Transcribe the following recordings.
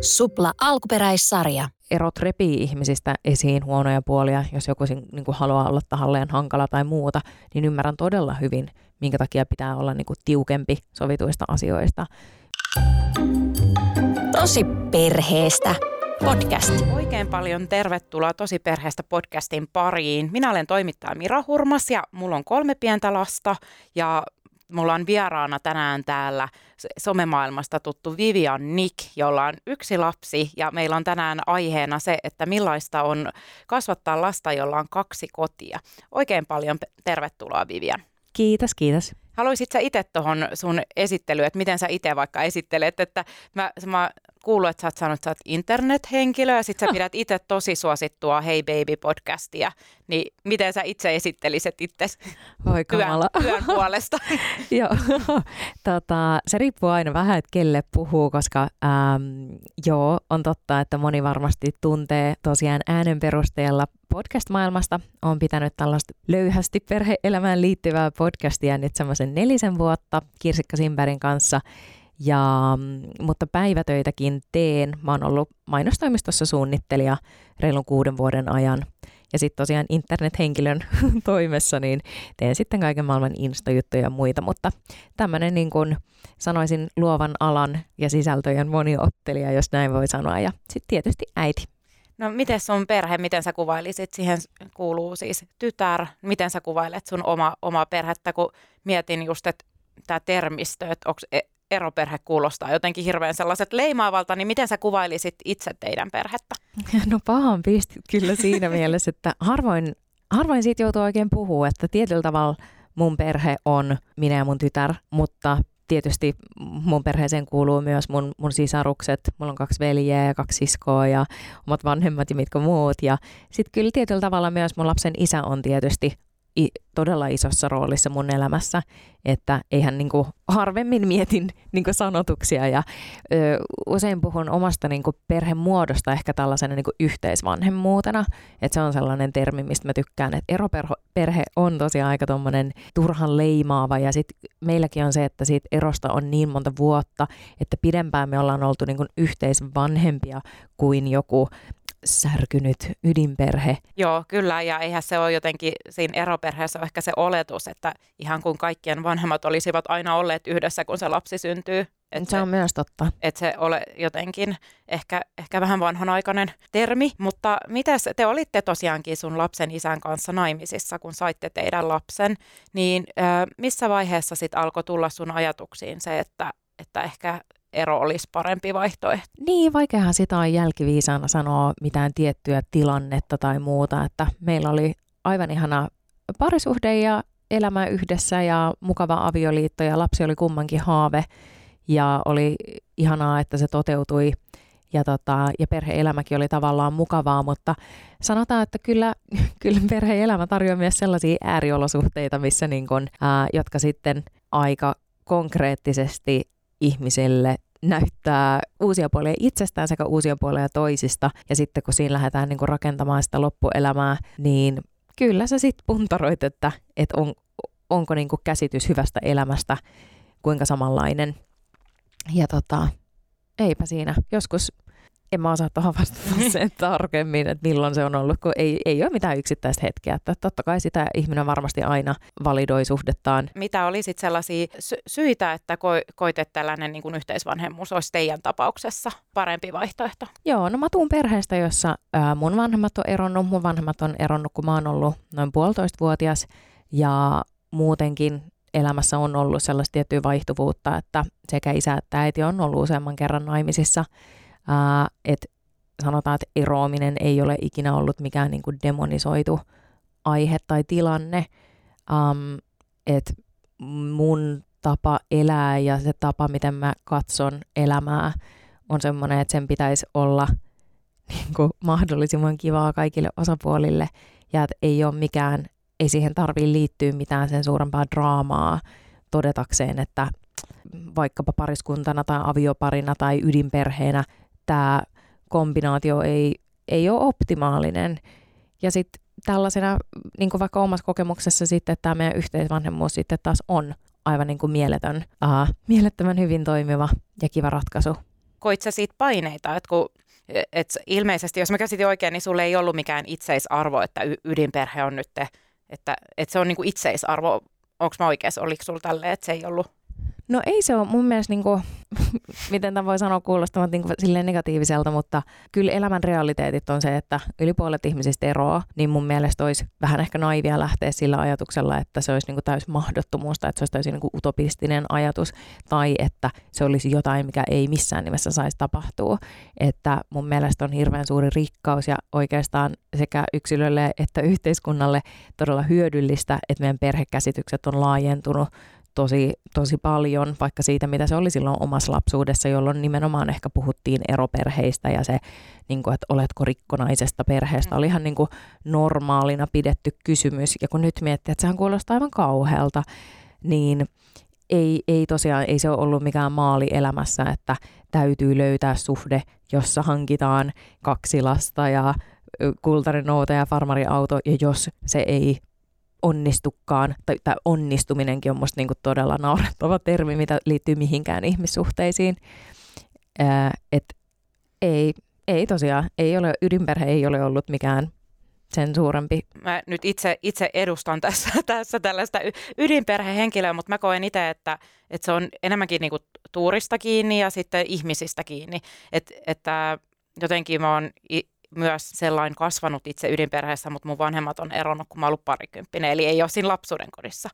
Supla alkuperäissarja. Erot repii ihmisistä esiin huonoja puolia, jos joku niin kuin haluaa olla tahalleen hankala tai muuta, niin ymmärrän todella hyvin, minkä takia pitää olla niin kuin tiukempi sovituista asioista. Tosi perheestä podcast. Oikein paljon tervetuloa Tosi perheestä podcastin pariin. Minä olen toimittaja Mira Hurmas ja mulla on kolme pientä lasta ja Mulla on vieraana tänään täällä somemaailmasta tuttu Vivian Nick, jolla on yksi lapsi ja meillä on tänään aiheena se, että millaista on kasvattaa lasta, jolla on kaksi kotia. Oikein paljon tervetuloa Vivian. Kiitos, kiitos. Haluaisit sä itse tuohon sun esittelyyn, että miten sä itse vaikka esittelet, että mä, mä kuullut, että sä oot sanonut, että sä oot internethenkilö ja sit sä pidät itse tosi suosittua Hey Baby podcastia, niin miten sä itse esittelisit itse työn, työn puolesta? joo, tota, se riippuu aina vähän, että kelle puhuu, koska äm, joo, on totta, että moni varmasti tuntee tosiaan äänen perusteella podcast-maailmasta. Olen pitänyt tällaista löyhästi perhe-elämään liittyvää podcastia nyt semmoisen nelisen vuotta Kirsikka Simberin kanssa – ja, mm, mutta päivätöitäkin teen. Mä oon ollut mainostoimistossa suunnittelija reilun kuuden vuoden ajan. Ja sitten tosiaan internethenkilön toimessa, niin teen sitten kaiken maailman instajuttuja ja muita. Mutta tämmöinen niin kuin sanoisin luovan alan ja sisältöjen moniottelija, jos näin voi sanoa. Ja sitten tietysti äiti. No miten sun perhe, miten sä kuvailisit, siihen kuuluu siis tytär, miten sä kuvailet sun oma, oma perhettä, kun mietin just, että tämä termistö, että onko e- eroperhe kuulostaa jotenkin hirveän sellaiset leimaavalta, niin miten sä kuvailisit itse teidän perhettä? No pahan pistit kyllä siinä mielessä, että harvoin, harvoin siitä joutuu oikein puhua, että tietyllä tavalla mun perhe on minä ja mun tytär, mutta tietysti mun perheeseen kuuluu myös mun, mun sisarukset. Mulla on kaksi veljeä ja kaksi siskoa ja omat vanhemmat ja mitkä muut. Ja sitten kyllä tietyllä tavalla myös mun lapsen isä on tietysti i, todella isossa roolissa mun elämässä, että eihän niin kuin, harvemmin mietin niin kuin sanotuksia ja ö, usein puhun omasta niin kuin, perhemuodosta ehkä tällaisena niin kuin, yhteisvanhemmuutena, että se on sellainen termi, mistä mä tykkään, että eroperhe on tosiaan aika tuommoinen turhan leimaava ja sitten meilläkin on se, että siitä erosta on niin monta vuotta, että pidempään me ollaan oltu niin kuin, yhteisvanhempia kuin joku särkynyt ydinperhe. Joo, kyllä, ja eihän se ole jotenkin siinä eroperheessä on ehkä se oletus, että ihan kun kaikkien vanhemmat olisivat aina olleet yhdessä, kun se lapsi syntyy. Että se on myös totta. Että se ole jotenkin ehkä, ehkä vähän vanhanaikainen termi, mutta mitäs te olitte tosiaankin sun lapsen isän kanssa naimisissa, kun saitte teidän lapsen, niin äh, missä vaiheessa sitten alkoi tulla sun ajatuksiin se, että, että ehkä ero olisi parempi vaihtoehto. Niin, vaikeahan sitä on jälkiviisaana sanoa mitään tiettyä tilannetta tai muuta, että meillä oli aivan ihana parisuhde ja elämä yhdessä ja mukava avioliitto ja lapsi oli kummankin haave ja oli ihanaa, että se toteutui ja, tota, ja perhe-elämäkin oli tavallaan mukavaa, mutta sanotaan, että kyllä, kyllä perhe-elämä tarjoaa myös sellaisia ääriolosuhteita, missä niin kun, ää, jotka sitten aika konkreettisesti ihmiselle näyttää uusia puolia itsestään sekä uusia puolia toisista. Ja sitten kun siinä lähdetään niin kuin rakentamaan sitä loppuelämää, niin kyllä sä sitten puntaroit, että, että on, onko niin kuin käsitys hyvästä elämästä kuinka samanlainen. Ja tota, eipä siinä. Joskus en mä osaa tuohon vastata sen tarkemmin, että milloin se on ollut, kun ei, ei ole mitään yksittäistä hetkeä. Että totta kai sitä ihminen varmasti aina validoi suhdettaan. Mitä oli sitten sellaisia sy- syitä, että ko- koit, että tällainen niin kuin yhteisvanhemmuus olisi teidän tapauksessa parempi vaihtoehto? Joo, no mä tuun perheestä, jossa ää, mun vanhemmat on eronnut. Mun vanhemmat on eronnut, kun mä oon ollut noin puolitoista vuotias ja muutenkin elämässä on ollut sellaista tiettyä vaihtuvuutta, että sekä isä että äiti on ollut useamman kerran naimisissa – että sanotaan, että eroaminen ei ole ikinä ollut mikään niin kuin demonisoitu aihe tai tilanne, um, että mun tapa elää ja se tapa, miten mä katson elämää, on semmoinen, että sen pitäisi olla niin kuin mahdollisimman kivaa kaikille osapuolille ja että ei ole mikään, ei siihen tarvii liittyä mitään sen suurempaa draamaa todetakseen, että vaikkapa pariskuntana tai avioparina tai ydinperheenä tämä kombinaatio ei, ei ole optimaalinen. Ja sitten tällaisena, niin kuin vaikka omassa kokemuksessa sitten, että tämä meidän yhteisvanhemmuus sitten taas on aivan niin kuin mieletön, uh, mielettömän hyvin toimiva ja kiva ratkaisu. koit sä siitä paineita, että kun et ilmeisesti, jos mä käsitin oikein, niin sulle ei ollut mikään itseisarvo, että y- ydinperhe on nyt, että, että se on niinku itseisarvo. Onko mä oikeassa, oliko sulla tälleen, että se ei ollut No ei se ole mun mielestä, niin kuin, miten tämä voi sanoa kuulostamaan niin silleen negatiiviselta, mutta kyllä elämän realiteetit on se, että yli puolet ihmisistä eroaa, niin mun mielestä olisi vähän ehkä naivia lähteä sillä ajatuksella, että se olisi niin täys mahdottomuusta, että se olisi täysin niin utopistinen ajatus, tai että se olisi jotain, mikä ei missään nimessä saisi tapahtua. Että mun mielestä on hirveän suuri rikkaus ja oikeastaan sekä yksilölle että yhteiskunnalle todella hyödyllistä, että meidän perhekäsitykset on laajentunut tosi, tosi paljon, vaikka siitä, mitä se oli silloin omassa lapsuudessa, jolloin nimenomaan ehkä puhuttiin eroperheistä ja se, niin kuin, että oletko rikkonaisesta perheestä, oli ihan niin kuin normaalina pidetty kysymys. Ja kun nyt miettii, että sehän kuulostaa aivan kauhealta, niin ei, ei tosiaan, ei se ole ollut mikään maali elämässä, että täytyy löytää suhde, jossa hankitaan kaksi lasta ja kultarinouta ja farmariauto, ja jos se ei onnistukaan, tai, tai onnistuminenkin on musta niinku todella naurettava termi, mitä liittyy mihinkään ihmissuhteisiin. Ää, et ei, ei tosiaan, ei ole, ydinperhe ei ole ollut mikään sen suurempi. Mä nyt itse, itse edustan tässä, tässä tällaista ydinperhehenkilöä, mutta mä koen itse, että, että se on enemmänkin niinku tuurista kiinni ja sitten ihmisistä kiinni. Et, että jotenkin mä oon myös sellainen kasvanut itse ydinperheessä, mutta mun vanhemmat on eronnut, kun mä ollut parikymppinen, eli ei ole siinä lapsuuden kodissa.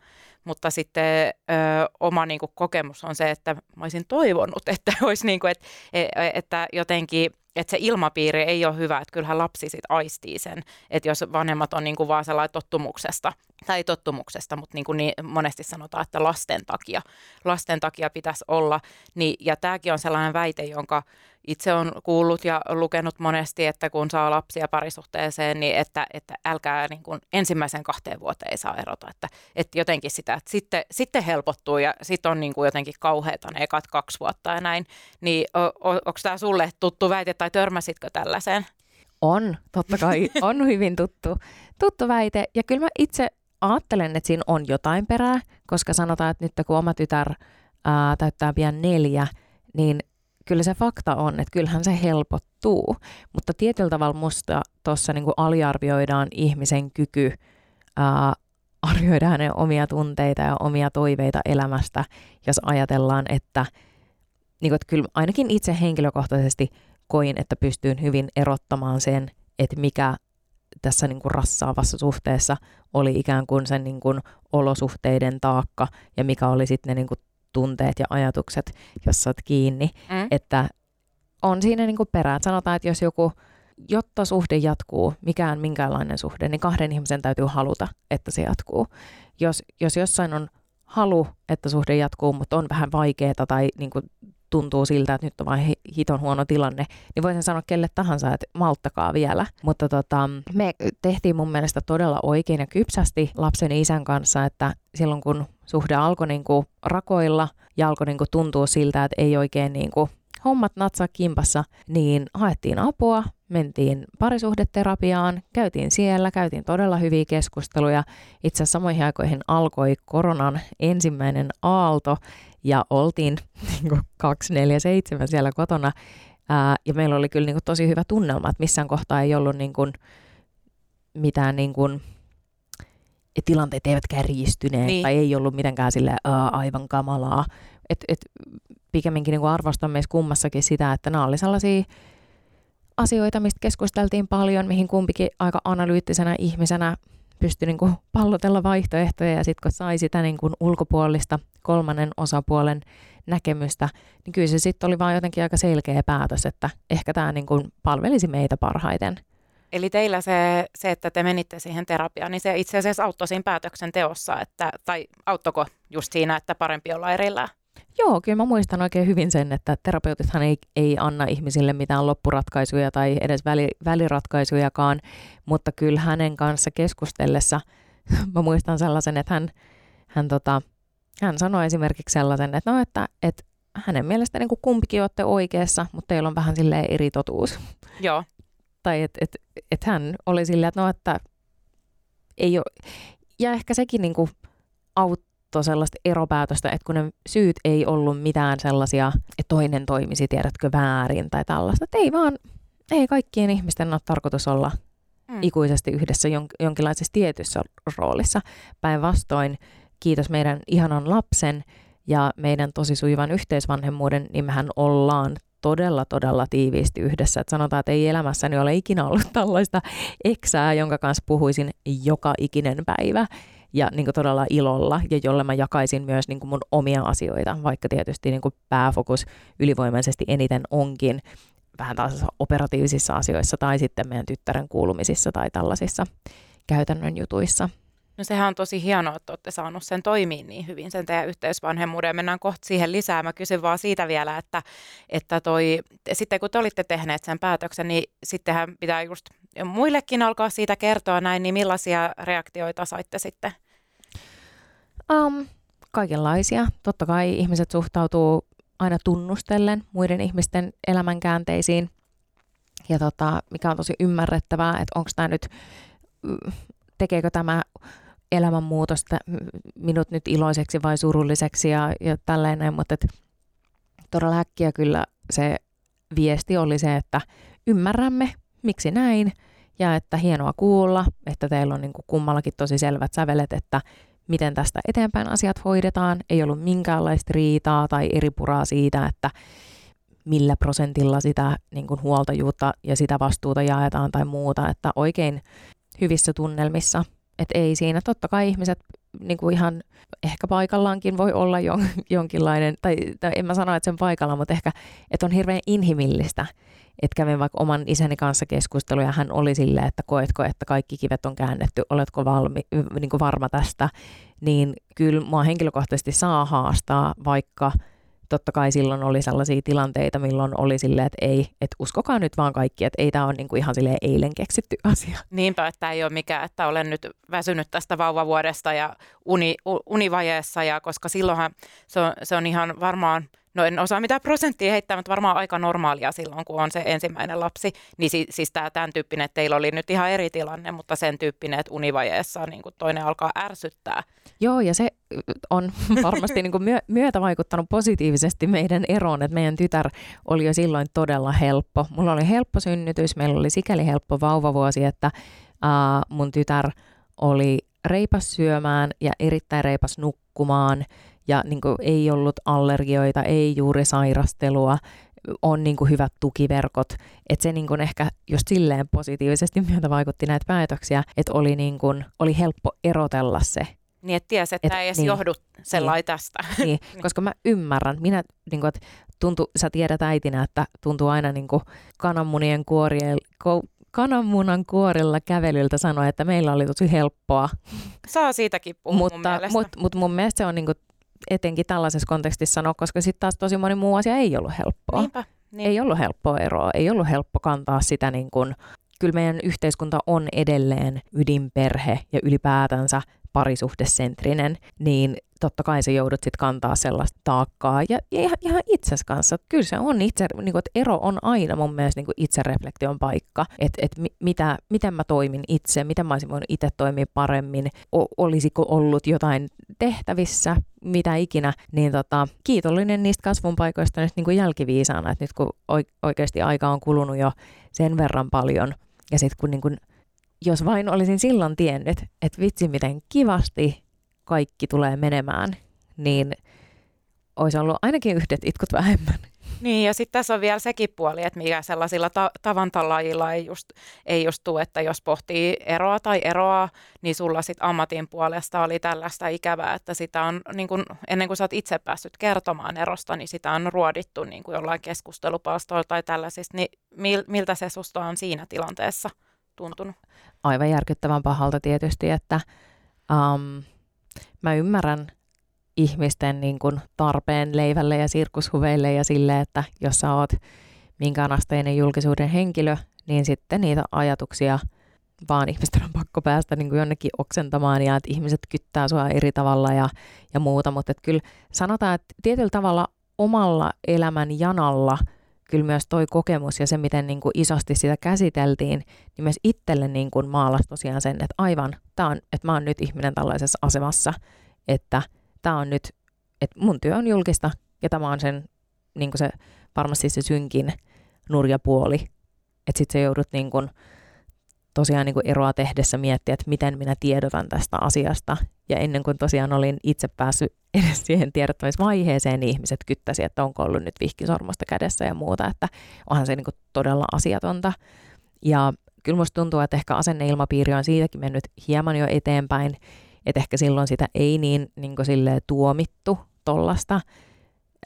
Mutta sitten ö, oma niin kuin, kokemus on se, että mä olisin toivonut, että olisi niin kuin, että, e, e, että jotenkin että se ilmapiiri ei ole hyvä, että kyllähän lapsi sit aistii sen, että jos vanhemmat on niin kuin vaan sellainen tottumuksesta, tai ei tottumuksesta, mutta niin kuin niin monesti sanotaan, että lasten takia, lasten takia pitäisi olla, niin, ja tämäkin on sellainen väite, jonka itse on kuullut ja lukenut monesti, että kun saa lapsia parisuhteeseen, niin että, että älkää niin kuin ensimmäisen kahteen vuoteen ei saa erota. Että, että jotenkin sitä, että sitten, sitten helpottuu ja sitten on niin kuin jotenkin kauheata ne ekat kaksi vuotta ja näin. Niin o, o, onko tämä sulle tuttu väite tai törmäsitkö tällaiseen? On, totta kai on hyvin tuttu, tuttu väite. Ja kyllä mä itse ajattelen, että siinä on jotain perää, koska sanotaan, että nyt kun oma tytär ää, täyttää pian neljä, niin kyllä se fakta on, että kyllähän se helpottuu, mutta tietyllä tavalla musta tuossa niin aliarvioidaan ihmisen kyky ää, arvioida hänen omia tunteita ja omia toiveita elämästä, jos ajatellaan, että, niin kuin, että kyllä ainakin itse henkilökohtaisesti koin, että pystyin hyvin erottamaan sen, että mikä tässä niin kuin rassaavassa suhteessa oli ikään kuin sen niin kuin olosuhteiden taakka ja mikä oli sitten ne niin kuin tunteet ja ajatukset, jos olet kiinni. Mm. Että on siinä niin kuin perää. Sanotaan, että jos joku, jotta suhde jatkuu, mikään minkäänlainen suhde, niin kahden ihmisen täytyy haluta, että se jatkuu. Jos, jos jossain on halu, että suhde jatkuu, mutta on vähän vaikeaa tai niin kuin tuntuu siltä, että nyt on vain hiton huono tilanne, niin voisin sanoa kelle tahansa, että malttakaa vielä. Mutta tota, me tehtiin mun mielestä todella oikein ja kypsästi lapsen isän kanssa, että silloin kun suhde alkoi niin kuin rakoilla ja alkoi niin kuin tuntua siltä, että ei oikein niin kuin hommat natsaa kimpassa, niin haettiin apua, mentiin parisuhdeterapiaan, käytiin siellä, käytiin todella hyviä keskusteluja. Itse asiassa samoihin aikoihin alkoi koronan ensimmäinen aalto ja oltiin niin 247 siellä kotona. Ää, ja meillä oli kyllä niin kuin, tosi hyvä tunnelma, että missään kohtaa ei ollut niin kuin, mitään niin kuin, tilanteet eivät kärjistyneet niin. tai ei ollut mitenkään sille aivan kamalaa. Et, et, pikemminkin niin arvostan meissä kummassakin sitä, että nämä oli sellaisia asioita, mistä keskusteltiin paljon, mihin kumpikin aika analyyttisenä ihmisenä pystyi niin kuin pallotella vaihtoehtoja ja sitten kun sai sitä niin kuin ulkopuolista kolmannen osapuolen näkemystä, niin kyllä se sitten oli vaan jotenkin aika selkeä päätös, että ehkä tämä niin kuin palvelisi meitä parhaiten. Eli teillä se, se, että te menitte siihen terapiaan, niin se itse asiassa auttoi siinä päätöksenteossa, että, tai auttoko just siinä, että parempi olla erillään? Joo, kyllä mä muistan oikein hyvin sen, että terapeutithan ei, ei anna ihmisille mitään loppuratkaisuja tai edes väli, väliratkaisujakaan, mutta kyllä hänen kanssa keskustellessa mä muistan sellaisen, että hän, hän, tota, hän sanoi esimerkiksi sellaisen, että no, että, että hänen mielestä niin kuin kumpikin olette oikeassa, mutta teillä on vähän silleen eri totuus. Joo. Tai että et, et hän oli silleen, että no, että ei ole, ja ehkä sekin niin kuin aut, katsoa sellaista eropäätöstä, että kun ne syyt ei ollut mitään sellaisia, että toinen toimisi, tiedätkö, väärin tai tällaista. Että ei vaan, ei kaikkien ihmisten ole tarkoitus olla mm. ikuisesti yhdessä jon, jonkinlaisessa tietyssä roolissa. Päinvastoin, kiitos meidän ihanan lapsen ja meidän tosi sujuvan yhteisvanhemmuuden, niin mehän ollaan todella, todella tiiviisti yhdessä. Et sanotaan, että ei elämässäni ole ikinä ollut tällaista eksää, jonka kanssa puhuisin joka ikinen päivä ja niin kuin todella ilolla ja jolle mä jakaisin myös niin kuin mun omia asioita, vaikka tietysti niin kuin pääfokus ylivoimaisesti eniten onkin vähän taas operatiivisissa asioissa tai sitten meidän tyttären kuulumisissa tai tällaisissa käytännön jutuissa. No sehän on tosi hienoa, että olette saanut sen toimiin niin hyvin, sen teidän yhteisvanhemmuuden. Mennään kohta siihen lisää. Mä kysyn vaan siitä vielä, että, että toi, sitten kun te olitte tehneet sen päätöksen, niin sittenhän pitää just muillekin alkaa siitä kertoa näin, niin millaisia reaktioita saitte sitten? Um, kaikenlaisia. Totta kai ihmiset suhtautuu aina tunnustellen muiden ihmisten elämänkäänteisiin. Ja tota, mikä on tosi ymmärrettävää, että onko tämä nyt, tekeekö tämä elämänmuutosta minut nyt iloiseksi vai surulliseksi ja, ja tällainen, mutta et, todella äkkiä kyllä se viesti oli se, että ymmärrämme, miksi näin, ja että hienoa kuulla, että teillä on niin kuin kummallakin tosi selvät sävelet, että miten tästä eteenpäin asiat hoidetaan. Ei ollut minkäänlaista riitaa tai eri puraa siitä, että millä prosentilla sitä niin kuin huoltajuutta ja sitä vastuuta jaetaan tai muuta, että oikein hyvissä tunnelmissa. Että ei siinä, totta kai ihmiset niin kuin ihan ehkä paikallaankin voi olla jon, jonkinlainen, tai, tai en mä sano, että sen paikalla, mutta ehkä, että on hirveän inhimillistä, että kävin vaikka oman isäni kanssa keskusteluja, hän oli silleen, että koetko, että kaikki kivet on käännetty, oletko valmi, niin kuin varma tästä, niin kyllä mua henkilökohtaisesti saa haastaa, vaikka totta kai silloin oli sellaisia tilanteita, milloin oli silleen, että ei, että uskokaa nyt vaan kaikki, että ei tämä ole niinku ihan silleen eilen keksitty asia. Niinpä, että ei ole mikään, että olen nyt väsynyt tästä vauvavuodesta ja uni, univajeessa, ja koska silloinhan se on, se on ihan varmaan no en osaa mitään prosenttia heittää, mutta varmaan aika normaalia silloin, kun on se ensimmäinen lapsi. Niin si- siis tämä tämän tyyppinen, että teillä oli nyt ihan eri tilanne, mutta sen tyyppinen, että univajeessa niin kuin toinen alkaa ärsyttää. Joo, ja se on varmasti niin kuin myö- myötä vaikuttanut positiivisesti meidän eroon, että meidän tytär oli jo silloin todella helppo. Mulla oli helppo synnytys, meillä oli sikäli helppo vauvavuosi, että uh, mun tytär oli reipas syömään ja erittäin reipas nukkumaan ja niin kuin, ei ollut allergioita, ei juuri sairastelua, on niin kuin, hyvät tukiverkot. Että se niin kuin, ehkä just silleen positiivisesti myötä vaikutti näitä päätöksiä, että oli, niin kuin, oli helppo erotella se. Niin, että tiesi, että et, ei edes niin, johdu sellainen niin, tästä. Niin, koska mä ymmärrän, minä, niin kuin, että tuntuu, sä tiedät äitinä, että tuntuu aina niin kuin kananmunien kuorien, kananmunan kuorilla kävelyltä sanoa, että meillä oli tosi helppoa. Saa siitäkin puhua mutta, mun mielestä. Mutta mut mun mielestä se on niinku etenkin tällaisessa kontekstissa sanoa, koska sitten taas tosi moni muu asia ei ollut helppoa. Niinpä, niin. Ei ollut helppoa eroa, ei ollut helppo kantaa sitä niin kuin, kyllä meidän yhteiskunta on edelleen ydinperhe ja ylipäätänsä parisuhdesentrinen, niin totta kai se joudut sitten kantaa sellaista taakkaa ja, ja ihan, ihan itses kanssa. Kyllä se on itse, niin kuin, että ero on aina mun mielestä niin kuin itsereflektion paikka, että et mitä, miten mä toimin itse, miten mä olisin voinut itse toimia paremmin, o, olisiko ollut jotain tehtävissä, mitä ikinä, niin tota, kiitollinen niistä kasvun paikoista nyt niin kuin jälkiviisaana, että nyt kun oikeasti aika on kulunut jo sen verran paljon, ja sitten kun niin kuin, jos vain olisin silloin tiennyt, että vitsi miten kivasti kaikki tulee menemään, niin olisi ollut ainakin yhdet itkut vähemmän. Niin, ja sitten tässä on vielä sekin puoli, että mikä sellaisilla ta- tavantalaajilla ei just, ei just tule, että jos pohtii eroa tai eroa, niin sulla sitten ammatin puolesta oli tällaista ikävää, että sitä on, niin kun, ennen kuin sä oot itse päässyt kertomaan erosta, niin sitä on ruodittu niin jollain keskustelupalstoilla tai tällaisista, niin mil, miltä se susta on siinä tilanteessa tuntunut? Aivan järkyttävän pahalta tietysti, että um, mä ymmärrän ihmisten niin kuin tarpeen leivälle ja sirkushuveille ja sille, että jos sä oot minkään asteinen julkisuuden henkilö, niin sitten niitä ajatuksia vaan ihmisten on pakko päästä niin kuin jonnekin oksentamaan ja että ihmiset kyttää sua eri tavalla ja, ja muuta, mutta kyllä sanotaan, että tietyllä tavalla omalla elämän janalla kyllä myös toi kokemus ja se, miten niin kuin isosti sitä käsiteltiin, niin myös itselle niin kuin maalasi tosiaan sen, että aivan, tää on, että mä oon nyt ihminen tällaisessa asemassa, että tämä on nyt, että mun työ on julkista ja tämä on sen niin se varmasti se synkin nurjapuoli, että sitten sä joudut niin kuin, tosiaan niin kuin eroa tehdessä miettiä, että miten minä tiedotan tästä asiasta. Ja ennen kuin tosiaan olin itse päässyt edes siihen tiedottamisvaiheeseen, niin ihmiset kyttäsi, että onko ollut nyt vihkisormasta kädessä ja muuta, että onhan se niin kuin todella asiatonta. Ja kyllä musta tuntuu, että ehkä asenneilmapiiri on siitäkin mennyt hieman jo eteenpäin, että ehkä silloin sitä ei niin, niin kuin tuomittu tollasta.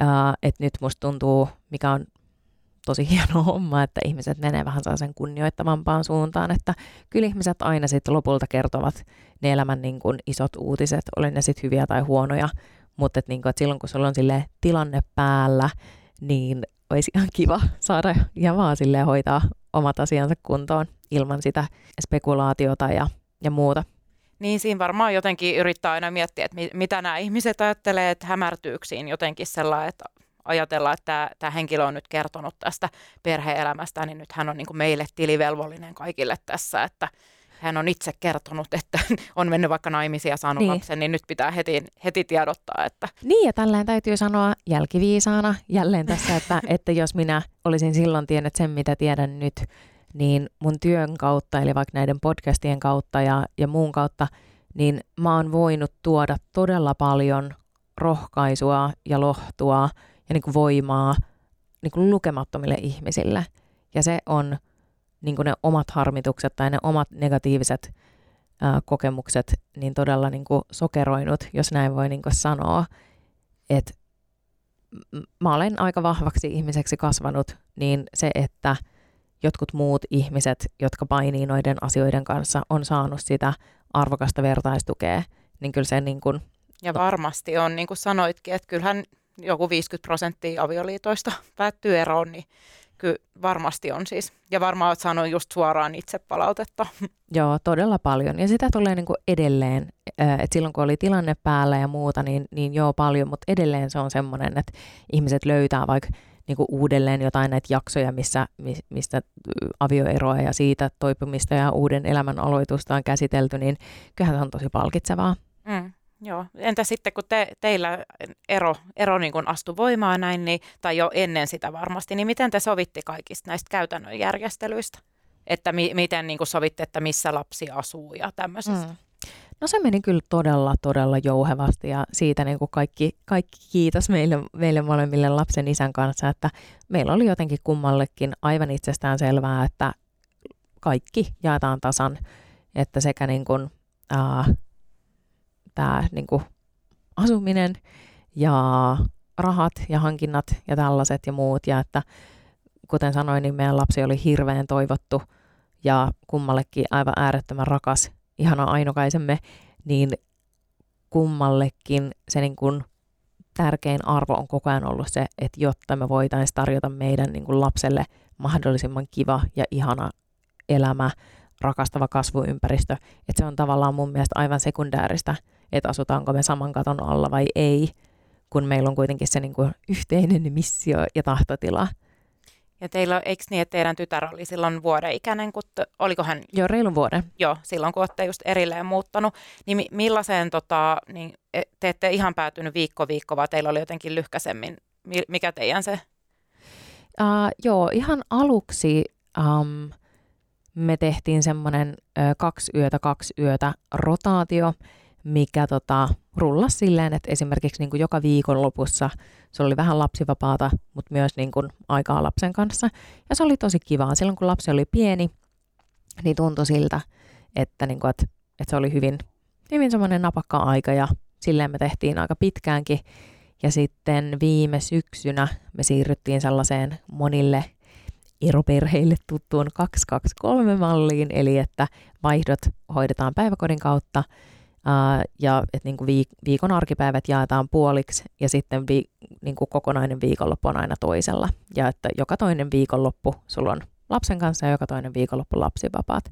Uh, että nyt musta tuntuu, mikä on tosi hieno homma, että ihmiset menee vähän sen kunnioittavampaan suuntaan, että kyllä ihmiset aina sitten lopulta kertovat ne elämän niin kuin isot uutiset, oli ne sitten hyviä tai huonoja, mutta et niin kuin, että silloin kun sulla on sille tilanne päällä, niin olisi ihan kiva saada ja vaan sille hoitaa omat asiansa kuntoon ilman sitä spekulaatiota ja, ja muuta. Niin siinä varmaan jotenkin yrittää aina miettiä, että mitä nämä ihmiset ajattelee, että hämärtyyksiin jotenkin sellainen, että ajatella, että tämä, henkilö on nyt kertonut tästä perheelämästä, niin nyt hän on niin kuin meille tilivelvollinen kaikille tässä, että hän on itse kertonut, että on mennyt vaikka naimisia ja saanut niin. lapsen, niin nyt pitää heti, heti tiedottaa. Että... Niin ja tälleen täytyy sanoa jälkiviisaana jälleen tässä, että, että jos minä olisin silloin tiennyt sen, mitä tiedän nyt, niin mun työn kautta, eli vaikka näiden podcastien kautta ja, ja muun kautta, niin mä oon voinut tuoda todella paljon rohkaisua ja lohtua ja niin kuin voimaa niin kuin lukemattomille ihmisille. Ja se on niin kuin ne omat harmitukset tai ne omat negatiiviset ää, kokemukset niin todella niin kuin sokeroinut, jos näin voi niin kuin sanoa. Että mä olen aika vahvaksi ihmiseksi kasvanut, niin se, että jotkut muut ihmiset, jotka painii noiden asioiden kanssa, on saanut sitä arvokasta vertaistukea, niin kyllä se niin kuin... Ja varmasti on, niin kuin sanoitkin, että kyllähän joku 50 prosenttia avioliitoista päättyy eroon, niin kyllä varmasti on siis. Ja varmaan olet saanut just suoraan itse palautetta. Joo, todella paljon. Ja sitä tulee niin kuin edelleen, että silloin kun oli tilanne päällä ja muuta, niin, niin joo paljon, mutta edelleen se on semmoinen, että ihmiset löytää vaikka niin kuin uudelleen jotain näitä jaksoja, missä, mistä avioeroa ja siitä toipumista ja uuden elämän aloitusta on käsitelty, niin kyllähän se on tosi palkitsevaa. Mm. Joo. Entä sitten, kun te, teillä ero, ero niin kun astui voimaan näin, niin, tai jo ennen sitä varmasti, niin miten te sovitti kaikista näistä käytännön järjestelyistä? Että mi, miten niin sovitte, että missä lapsi asuu ja tämmöisestä? Mm. No se meni kyllä todella, todella jouhevasti ja siitä niin kuin kaikki, kaikki kiitos meille, meille molemmille lapsen isän kanssa, että meillä oli jotenkin kummallekin aivan itsestään selvää, että kaikki jaetaan tasan, että sekä niin kuin, äh, tämä niin asuminen ja rahat ja hankinnat ja tällaiset ja muut. Ja että kuten sanoin, niin meidän lapsi oli hirveän toivottu ja kummallekin aivan äärettömän rakas, ihana ainokaisemme, niin kummallekin se niin kuin tärkein arvo on koko ajan ollut se, että jotta me voitaisiin tarjota meidän niin kuin lapselle mahdollisimman kiva ja ihana elämä, rakastava kasvuympäristö, että se on tavallaan mun mielestä aivan sekundääristä, että asutaanko me saman katon alla vai ei, kun meillä on kuitenkin se niin kuin yhteinen missio ja tahtotila. Ja teillä, eikö niin, että teidän tytär oli silloin vuoden ikäinen, kun te, oliko hän... Joo, reilun vuoden. Joo, silloin kun olette just erilleen muuttanut. Niin mi- millaiseen, tota, niin e, te ette ihan päätynyt viikko viikko, vaan teillä oli jotenkin lyhkäsemmin. Mikä teidän se? Uh, joo, ihan aluksi um, me tehtiin semmoinen kaksi yötä, kaksi yötä rotaatio, mikä tota, rullasi silleen, että esimerkiksi niin kuin joka viikon lopussa se oli vähän lapsivapaata, mutta myös niin kuin aikaa lapsen kanssa. Ja se oli tosi kivaa. Silloin kun lapsi oli pieni, niin tuntui siltä, että, niin kuin, että, että se oli hyvin, hyvin semmoinen napakka aika ja silleen me tehtiin aika pitkäänkin. Ja sitten viime syksynä me siirryttiin sellaiseen monille eroperheille tuttuun 223-malliin, eli että vaihdot hoidetaan päiväkodin kautta Ja että niin kuin viik- viikon arkipäivät jaetaan puoliksi ja sitten vi- niin kuin kokonainen viikonloppu on aina toisella. Ja että joka toinen viikonloppu sulla on lapsen kanssa ja joka toinen viikonloppu lapsivapaat.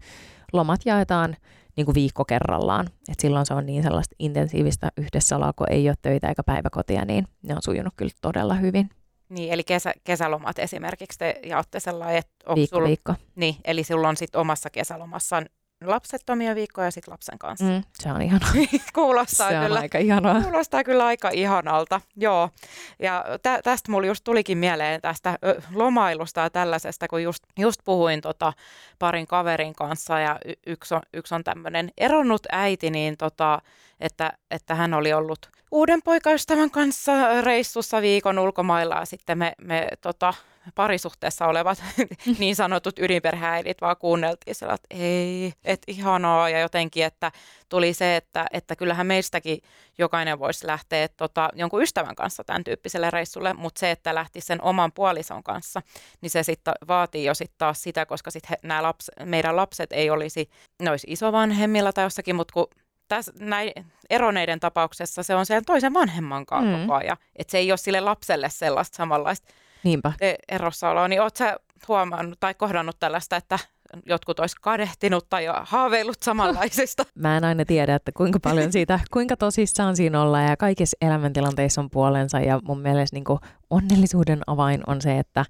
Lomat jaetaan niin kuin viikko kerrallaan. Et silloin se on niin sellaista intensiivistä yhdessäoloa, kun ei ole töitä eikä päiväkotia, niin ne on sujunut kyllä todella hyvin. Niin, eli kesä, kesälomat esimerkiksi te jaatte sellainen, että viikko, sulla, viikko. Niin, eli sulla on sitten omassa kesälomassa lapsettomia viikkoja ja sitten lapsen kanssa. Mm, se on ihanaa. kuulostaa, se on kyllä, aika ihanaa. kuulostaa kyllä aika ihanalta, joo. Ja tä, tästä mulla just tulikin mieleen tästä lomailusta ja tällaisesta, kun just, just puhuin tota parin kaverin kanssa ja y- yksi on, yksi on tämmöinen eronnut äiti, niin tota, että, että hän oli ollut uuden poikaystävän kanssa reissussa viikon ulkomailla ja sitten me, me tota, parisuhteessa olevat niin sanotut ydinperheäidit vaan kuunneltiin sillä, että ei, että ihanaa ja jotenkin, että tuli se, että, että kyllähän meistäkin jokainen voisi lähteä tota, jonkun ystävän kanssa tämän tyyppiselle reissulle, mutta se, että lähti sen oman puolison kanssa, niin se sitten vaatii jo sitten taas sitä, koska sitten nämä laps, meidän lapset ei olisi, ne olisi isovanhemmilla tai jossakin, mutta kun tässä näin eroneiden tapauksessa se on sen toisen vanhemman kanssa mm. koko ajan. Että se ei ole sille lapselle sellaista samanlaista Niinpä. E, erossaoloa. Niin oletko huomannut tai kohdannut tällaista, että jotkut olisi kadehtinut tai jo haaveillut samanlaisista? Mä en aina tiedä, että kuinka paljon siitä, kuinka tosissaan siinä olla ja kaikissa elämäntilanteissa on puolensa ja mun mielestä niin kuin onnellisuuden avain on se, että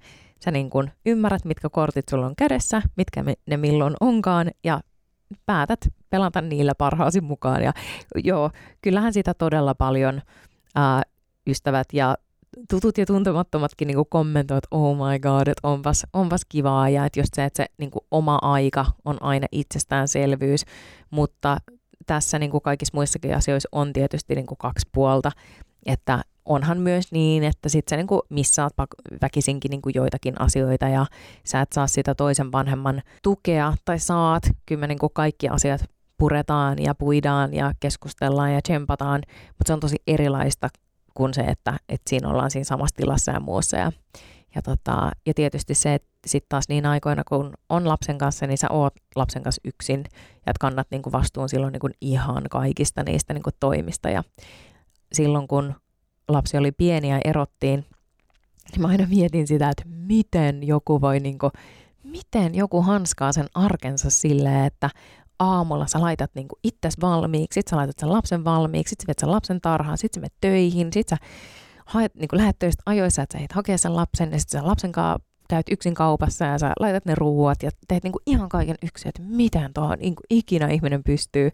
sä niin kuin ymmärrät, mitkä kortit sulla on kädessä, mitkä ne milloin onkaan ja päätät pelata niillä parhaasi mukaan. Ja joo, kyllähän sitä todella paljon ää, ystävät ja tutut ja tuntemattomatkin niin kommentoivat, että oh my god, että onpas, onpas kivaa ja että just se, että se niin kuin oma aika on aina itsestäänselvyys, mutta tässä niin kuin kaikissa muissakin asioissa on tietysti niin kuin kaksi puolta, että onhan myös niin, että sit sä niin kuin missaat väkisinkin niin kuin joitakin asioita ja sä et saa sitä toisen vanhemman tukea tai saat, kyllä niin kuin kaikki asiat puretaan ja puidaan ja keskustellaan ja tsempataan, mutta se on tosi erilaista kuin se, että, että siinä ollaan siinä samassa tilassa ja muussa. Ja, ja, tota, ja tietysti se, että sitten taas niin aikoina, kun on lapsen kanssa, niin sä oot lapsen kanssa yksin ja että kannat niin kuin vastuun silloin niin kuin ihan kaikista niistä niin kuin toimista. Ja silloin, kun lapsi oli pieni ja erottiin, niin mä aina mietin sitä, että miten joku voi niin kuin, miten joku hanskaa sen arkensa silleen, että aamulla sä laitat niinku itses valmiiksi, sit sä laitat sen lapsen valmiiksi, sit sä viet sen lapsen tarhaan, sit sä menet töihin, sit sä haet, niinku lähet töistä ajoissa, että sä et hakea sen lapsen, ja sit sen lapsen kanssa käyt yksin kaupassa ja sä laitat ne ruuat ja teet niinku ihan kaiken yksin, että miten tuohon niinku ikinä ihminen pystyy.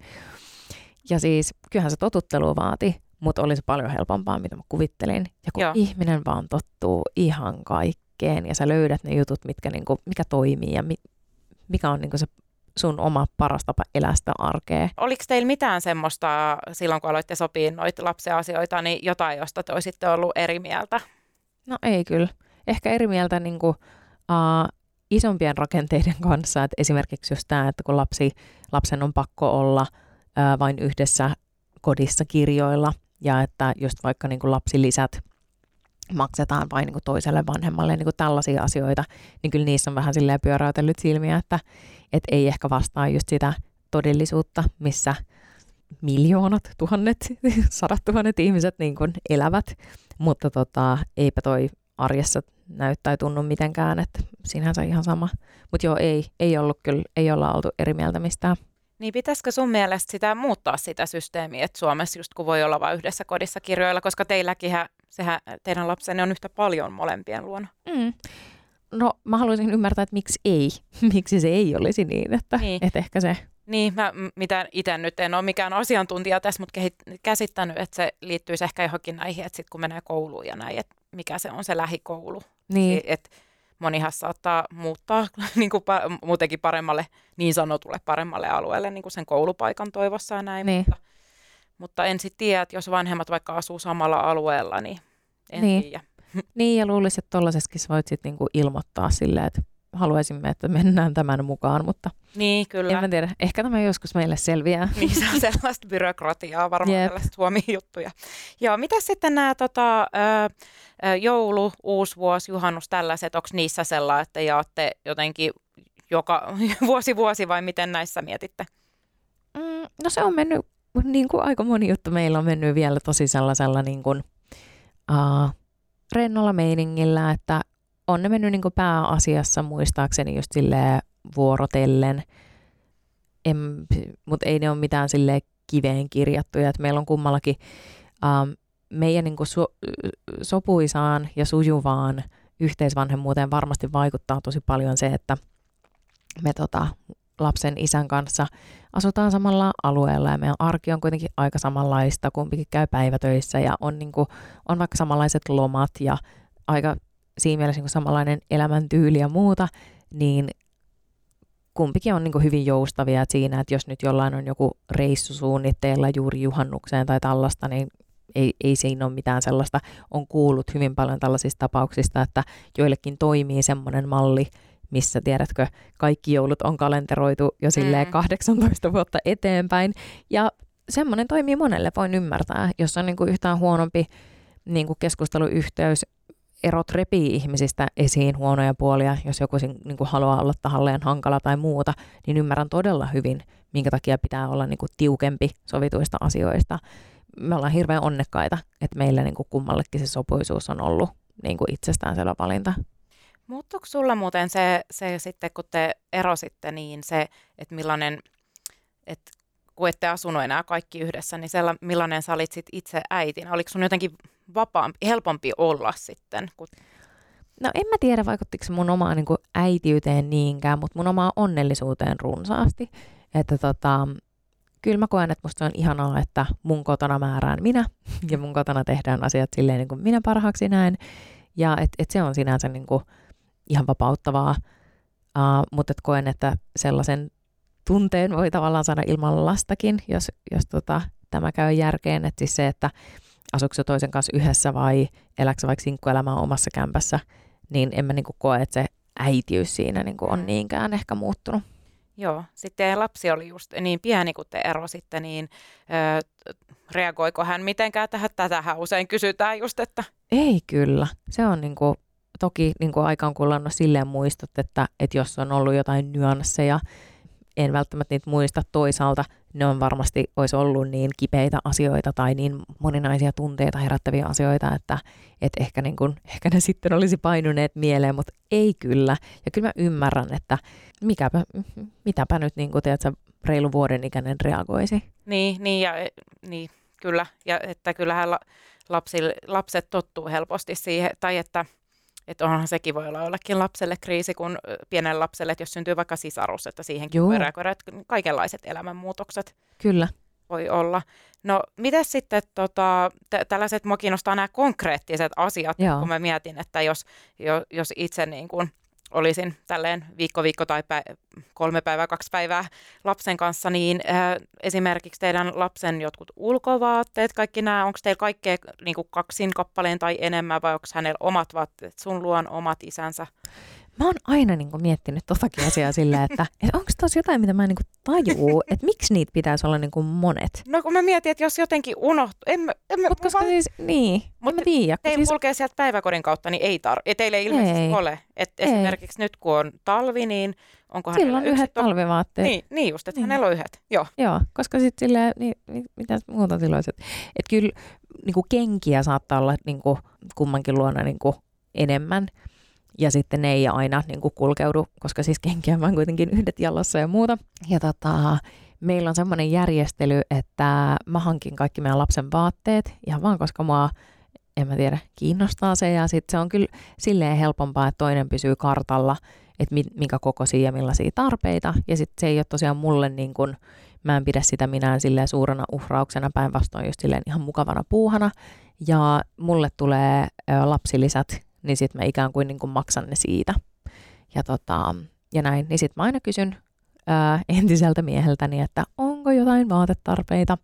Ja siis kyllähän se totuttelu vaati, mutta olisi paljon helpompaa, mitä mä kuvittelin. Ja kun Joo. ihminen vaan tottuu ihan kaikkeen ja sä löydät ne jutut, mitkä niinku, mikä toimii ja mi, mikä on niinku se sun oma paras tapa elää sitä arkea. Oliko teillä mitään semmoista silloin, kun aloitte sopia noita lapsen asioita, niin jotain, josta te olisitte ollut eri mieltä? No ei kyllä. Ehkä eri mieltä niin kuin, uh, isompien rakenteiden kanssa. että esimerkiksi just tämä, että kun lapsi, lapsen on pakko olla uh, vain yhdessä kodissa kirjoilla ja että just vaikka niin kuin lapsilisät maksetaan vain niin toiselle vanhemmalle niin tällaisia asioita, niin kyllä niissä on vähän silleen pyöräytellyt silmiä, että et ei ehkä vastaa just sitä todellisuutta, missä miljoonat, tuhannet, sadat tuhannet ihmiset niin kuin elävät, mutta tota, eipä toi arjessa näyttää tunnu mitenkään, että sinänsä ihan sama. Mutta joo, ei, ei ollut kyllä, ei olla oltu eri mieltä mistään. Niin pitäisikö sun mielestä sitä muuttaa sitä systeemiä, että Suomessa just kun voi olla vain yhdessä kodissa kirjoilla, koska teilläkin sehän, teidän lapsenne on yhtä paljon molempien luona. Mm. No mä haluaisin ymmärtää, että miksi ei, miksi se ei olisi niin, että, niin. että ehkä se... Niin, mä mitä itse nyt en ole mikään asiantuntija tässä, mutta käsittänyt, että se liittyisi ehkä johonkin näihin, että sitten kun menee kouluun ja näin, että mikä se on se lähikoulu. Niin. Että monihan saattaa muuttaa niin kuin muutenkin paremmalle, niin sanotulle paremmalle alueelle niin kuin sen koulupaikan toivossa ja näin. Niin. Mutta, mutta en sitten tiedä, että jos vanhemmat vaikka asuu samalla alueella, niin en niin. tiedä. Niin, ja luulisin, että tuollaisessakin voit sitten niinku ilmoittaa silleen, että haluaisimme, että mennään tämän mukaan, mutta niin, kyllä. en mä tiedä. Ehkä tämä joskus meille selviää. Niin, se on sellaista byrokratiaa, varmaan yep. tällaista huomijuttuja. Joo, mitä sitten nämä tota, joulu, uusi vuosi, juhannus, tällaiset, onko niissä sellainen, että jaatte jotenkin joka vuosi vuosi vai miten näissä mietitte? Mm, no se on mennyt, niin kuin aika moni juttu meillä on mennyt vielä tosi sellaisella niin kuin, uh, rennolla meiningillä, että on ne mennyt niin kuin pääasiassa muistaakseni just silleen vuorotellen, mutta ei ne ole mitään sille kiveen kirjattuja, että meillä on kummallakin um, meidän niin kuin so, sopuisaan ja sujuvaan yhteisvanhemmuuteen varmasti vaikuttaa tosi paljon se, että me tota, lapsen isän kanssa asutaan samalla alueella ja meidän arki on kuitenkin aika samanlaista, kumpikin käy päivätöissä ja on, niin kuin, on vaikka samanlaiset lomat ja aika siinä mielessä niin samanlainen elämäntyyli ja muuta, niin kumpikin on niin hyvin joustavia siinä, että jos nyt jollain on joku reissu suunnitteilla juuri juhannukseen tai tällaista, niin ei, ei siinä ole mitään sellaista. On kuullut hyvin paljon tällaisista tapauksista, että joillekin toimii semmoinen malli, missä tiedätkö, kaikki joulut on kalenteroitu jo silleen mm. 18 vuotta eteenpäin. Ja semmoinen toimii monelle, voin ymmärtää, jos on niin kuin yhtään huonompi niin kuin keskusteluyhteys, erot repii ihmisistä esiin huonoja puolia, jos joku niin kuin haluaa olla tahalleen hankala tai muuta, niin ymmärrän todella hyvin, minkä takia pitää olla niin kuin tiukempi sovituista asioista. Me ollaan hirveän onnekkaita, että meillä niin kuin kummallekin se sopuisuus on ollut niin kuin itsestäänselvä valinta. Muuttuuko sulla muuten se, se sitten, kun te erositte, niin se, että millainen, että kun ette asunut enää kaikki yhdessä, niin sella, millainen sä olit sit itse äitinä? Oliko sun jotenkin vapaampi, helpompi olla sitten? Kun... No en mä tiedä, vaikuttiko se mun omaan niin äitiyteen niinkään, mutta mun omaan onnellisuuteen runsaasti. Että tota, kyllä mä koen, että musta on ihanaa, että mun kotona määrään minä ja mun kotona tehdään asiat silleen niin kuin minä parhaaksi näen. Ja että et se on sinänsä niin kuin ihan vapauttavaa, uh, mutta et koen, että sellaisen tunteen voi tavallaan saada ilman lastakin, jos, jos tota, tämä käy järkeen. Että siis se, että asuuko toisen kanssa yhdessä vai eläkö vaikka sinkkuelämää omassa kämpässä, niin en mä niin kuin koe, että se äitiys siinä niin kuin on mm. niinkään ehkä muuttunut. Joo, sitten lapsi oli just niin pieni kuin te erositte, niin ö, reagoiko hän mitenkään tähän? Tätähän usein kysytään just, että... Ei kyllä. Se on niin kuin, toki niin kuin aikaan kullannut silleen muistot, että, että jos on ollut jotain nyansseja, en välttämättä niitä muista toisaalta. Ne on varmasti, olisi ollut niin kipeitä asioita tai niin moninaisia tunteita herättäviä asioita, että, että ehkä, niin kuin, ehkä ne sitten olisi painuneet mieleen, mutta ei kyllä. Ja kyllä mä ymmärrän, että mikäpä, mitäpä nyt niin kuin, tiedätkö, reilu vuoden ikäinen reagoisi. Niin, niin, ja, niin kyllä. Ja että kyllähän lapsi, lapset tottuu helposti siihen, tai että että onhan sekin voi olla jollekin lapselle kriisi, kun pienelle lapselle, että jos syntyy vaikka sisarus, että siihenkin Joo. voi reagoida, että kaikenlaiset elämänmuutokset Kyllä. voi olla. No, mitä sitten tota, t- tällaiset, mua kiinnostaa nämä konkreettiset asiat, Joo. kun mä mietin, että jos, jo, jos itse niin kuin – olisin tälleen viikko viikko tai pä- kolme päivää, kaksi päivää lapsen kanssa, niin äh, esimerkiksi teidän lapsen jotkut ulkovaatteet, kaikki nämä, onko teillä kaikkea niin kuin kaksin kappaleen tai enemmän vai onko hänellä omat vaatteet, sun luon omat isänsä? Mä oon aina niin kuin, miettinyt totakin asiaa sillä, että, että onko tuossa jotain, mitä mä en niin tajuu, että miksi niitä pitäisi olla niin kuin, monet. No kun mä mietin, että jos jotenkin unohtuu, en mä, en mä, Mut koska vaan... siis, niin, Mut en tiedä. Teillä siis... kulkee sieltä päiväkodin kautta, niin ei tarvitse. Teille ei ilmeisesti ei. ole. Et ei. esimerkiksi nyt kun on talvi, niin onko hänellä on yhdet on... talvivaatteet. Niin, niin just, että niin. hänellä on yhdet. Joo, Joo koska sitten silleen, niin, niin, mitä muuta tiloiset. Että kyllä niin kuin kenkiä saattaa olla niin kuin, kummankin luona niin kuin, enemmän ja sitten ne ei aina niin kuin kulkeudu, koska siis kenkiä on kuitenkin yhdet jalassa ja muuta. Ja tota, meillä on semmoinen järjestely, että mä hankin kaikki meidän lapsen vaatteet ihan vaan, koska mua en mä tiedä, kiinnostaa se ja sitten se on kyllä silleen helpompaa, että toinen pysyy kartalla, että minkä kokoisia ja millaisia tarpeita. Ja sitten se ei ole tosiaan mulle niin kuin, mä en pidä sitä minään silleen suurena uhrauksena, päinvastoin just silleen ihan mukavana puuhana. Ja mulle tulee lapsilisät niin sitten mä ikään kuin, niin kuin maksan ne siitä. Ja, tota, ja näin, niin sitten mä aina kysyn ää, entiseltä mieheltäni, että onko jotain vaatetarpeita.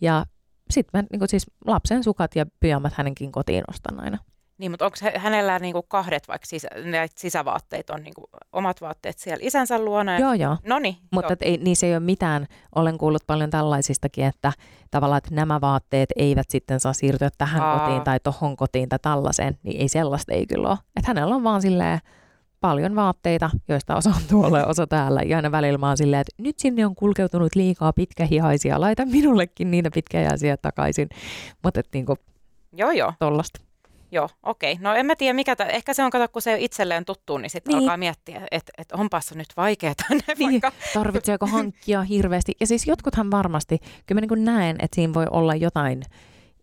Ja sitten mä niin kuin siis lapsen sukat ja pyjamat hänenkin kotiin ostan aina. Niin, mutta onko hänellä niinku kahdet, vaikka sisä, näitä sisävaatteet on niinku omat vaatteet siellä isänsä luona? Joo, joo. No niin. Mutta ei, niissä ei ole mitään, olen kuullut paljon tällaisistakin, että tavallaan että nämä vaatteet eivät sitten saa siirtyä tähän Aa. kotiin tai tohon kotiin tai tällaiseen, niin ei sellaista ei kyllä ole. Että hänellä on vaan silleen paljon vaatteita, joista osa on tuolla ja osa täällä. Ja aina välillä mä oon silleen, että nyt sinne on kulkeutunut liikaa pitkähihaisia, laita minullekin niitä pitkähihaisia takaisin. Mutta että niinku, Joo, joo. Tollasta. Joo, okei. Okay. No en mä tiedä mikä, ta- ehkä se on, kato, kun se itselleen tuttuu, niin sitten niin. alkaa miettiä, että et onpas nyt vaikeaa tänne niin. vaikka. Tarvitseeko hankkia hirveästi? Ja siis jotkuthan varmasti, kyllä mä niin näen, että siinä voi olla jotain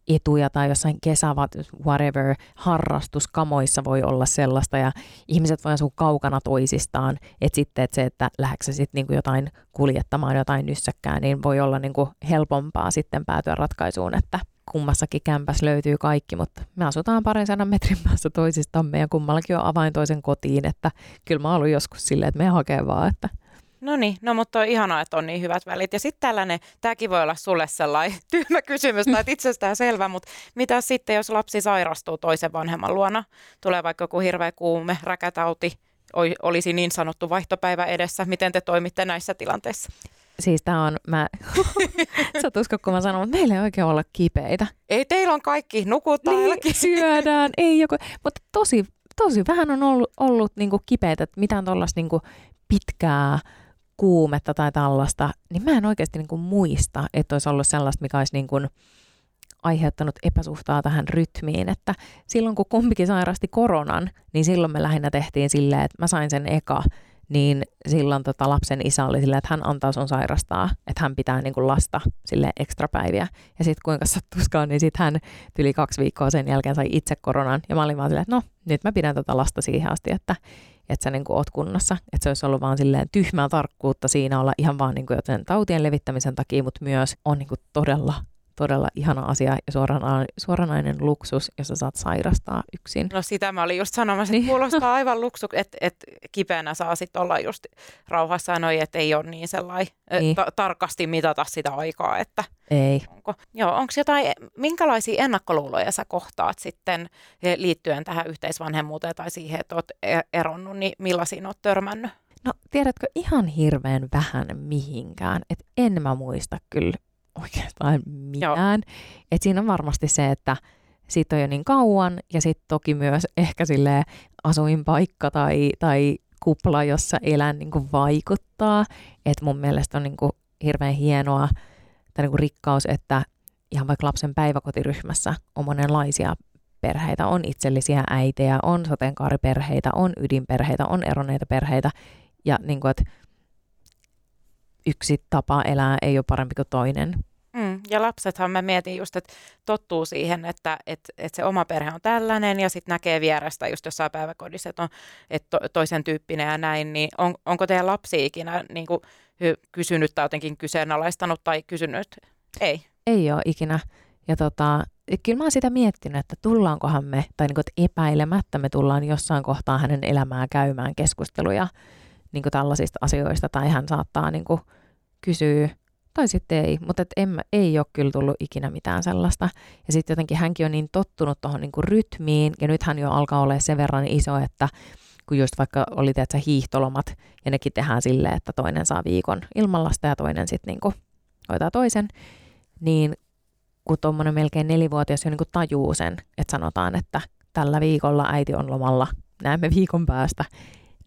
etuja tai jossain kesävat, whatever, harrastuskamoissa voi olla sellaista ja ihmiset voi asua kaukana toisistaan, että sitten että se, että lähdetkö sitten niinku jotain kuljettamaan jotain nyssäkkää, niin voi olla niinku helpompaa sitten päätyä ratkaisuun, että kummassakin kämpäs löytyy kaikki, mutta me asutaan parin sadan metrin päässä toisistamme ja kummallakin on avain toisen kotiin, että kyllä mä oon joskus silleen, että me hakee vaan, että No niin, no mutta on ihanaa, että on niin hyvät välit. Ja sitten tällainen, tämäkin voi olla sulle sellainen tyhmä kysymys tai itsestään selvä, mutta mitä sitten, jos lapsi sairastuu toisen vanhemman luona? Tulee vaikka joku hirveä kuume, räkätauti, olisi niin sanottu vaihtopäivä edessä. Miten te toimitte näissä tilanteissa? Siis tää on, mä, sä usko, kun mä sanon, että meillä ei oikein olla kipeitä. Ei, teillä on kaikki, nukutaan niin, syödään, ei joku, mutta tosi, tosi vähän on ollut, ollut niinku kipeitä, että mitään tuollaista niinku pitkää kuumetta tai tällaista, niin mä en oikeasti niin kuin muista, että olisi ollut sellaista, mikä olisi niin kuin aiheuttanut epäsuhtaa tähän rytmiin, että silloin kun kumpikin sairasti koronan, niin silloin me lähinnä tehtiin silleen, että mä sain sen eka, niin silloin tota lapsen isä oli silleen, että hän antaa sun sairastaa, että hän pitää niin kuin lasta sille ekstra päiviä. Ja sitten kuinka sattuskaan, niin sitten hän tyli kaksi viikkoa sen jälkeen sai itse koronan. Ja mä olin vaan silleen, että no, nyt mä pidän tätä lasta siihen asti, että että sä niin kuin oot kunnossa. Että se olisi ollut vaan silleen tyhmää tarkkuutta siinä olla ihan vaan niin kuin joten tautien levittämisen takia, mutta myös on niin kuin todella todella ihana asia ja suorana, suoranainen luksus, jos sä saat sairastaa yksin. No sitä mä olin just sanomassa, että niin. kuulostaa aivan luksu, että et kipeänä saa sitten olla just rauhassa ja noi, että ei ole niin sellainen niin. ta- tarkasti mitata sitä aikaa, että ei. Onko, joo, onko jotain, minkälaisia ennakkoluuloja sä kohtaat sitten eh, liittyen tähän yhteisvanhemmuuteen tai siihen, että oot e-, eronnut, niin millaisiin oot törmännyt? No tiedätkö ihan hirveän vähän mihinkään, että en mä muista kyllä oikeastaan mitään. Et siinä on varmasti se, että siitä on jo niin kauan ja sitten toki myös ehkä sille asuinpaikka tai, tai kupla, jossa elän niin kuin vaikuttaa. Että mun mielestä on niin kuin hirveän hienoa tai niin kuin rikkaus, että ihan vaikka lapsen päiväkotiryhmässä on monenlaisia perheitä, on itsellisiä äitejä, on sateenkaariperheitä, on ydinperheitä, on eronneita perheitä. Ja niin kuin, että yksi tapa elää ei ole parempi kuin toinen. Mm, ja lapsethan mä mietin just, että tottuu siihen, että et, et se oma perhe on tällainen ja sitten näkee vierestä just jossain päiväkodissa, että on et to, toisen tyyppinen ja näin, niin on, onko teidän lapsi ikinä niin kuin, kysynyt tai jotenkin kyseenalaistanut tai kysynyt? Ei. Ei ole ikinä. Ja tota, kyllä mä oon sitä miettinyt, että tullaankohan me, tai niin kuin, että epäilemättä me tullaan jossain kohtaa hänen elämää käymään keskusteluja niin kuin tällaisista asioista, tai hän saattaa niin kuin, kysyä, tai sitten ei, mutta et en, ei ole kyllä tullut ikinä mitään sellaista. Ja sitten jotenkin hänkin on niin tottunut tuohon niin rytmiin, ja nyt hän jo alkaa olla sen verran iso, että kun just vaikka oli teetä hiihtolomat, ja nekin tehdään silleen, että toinen saa viikon ilmallasta ja toinen sitten niin hoitaa toisen, niin kun tuommoinen melkein nelivuotias jo niin tajuu sen, että sanotaan, että tällä viikolla äiti on lomalla, näemme viikon päästä,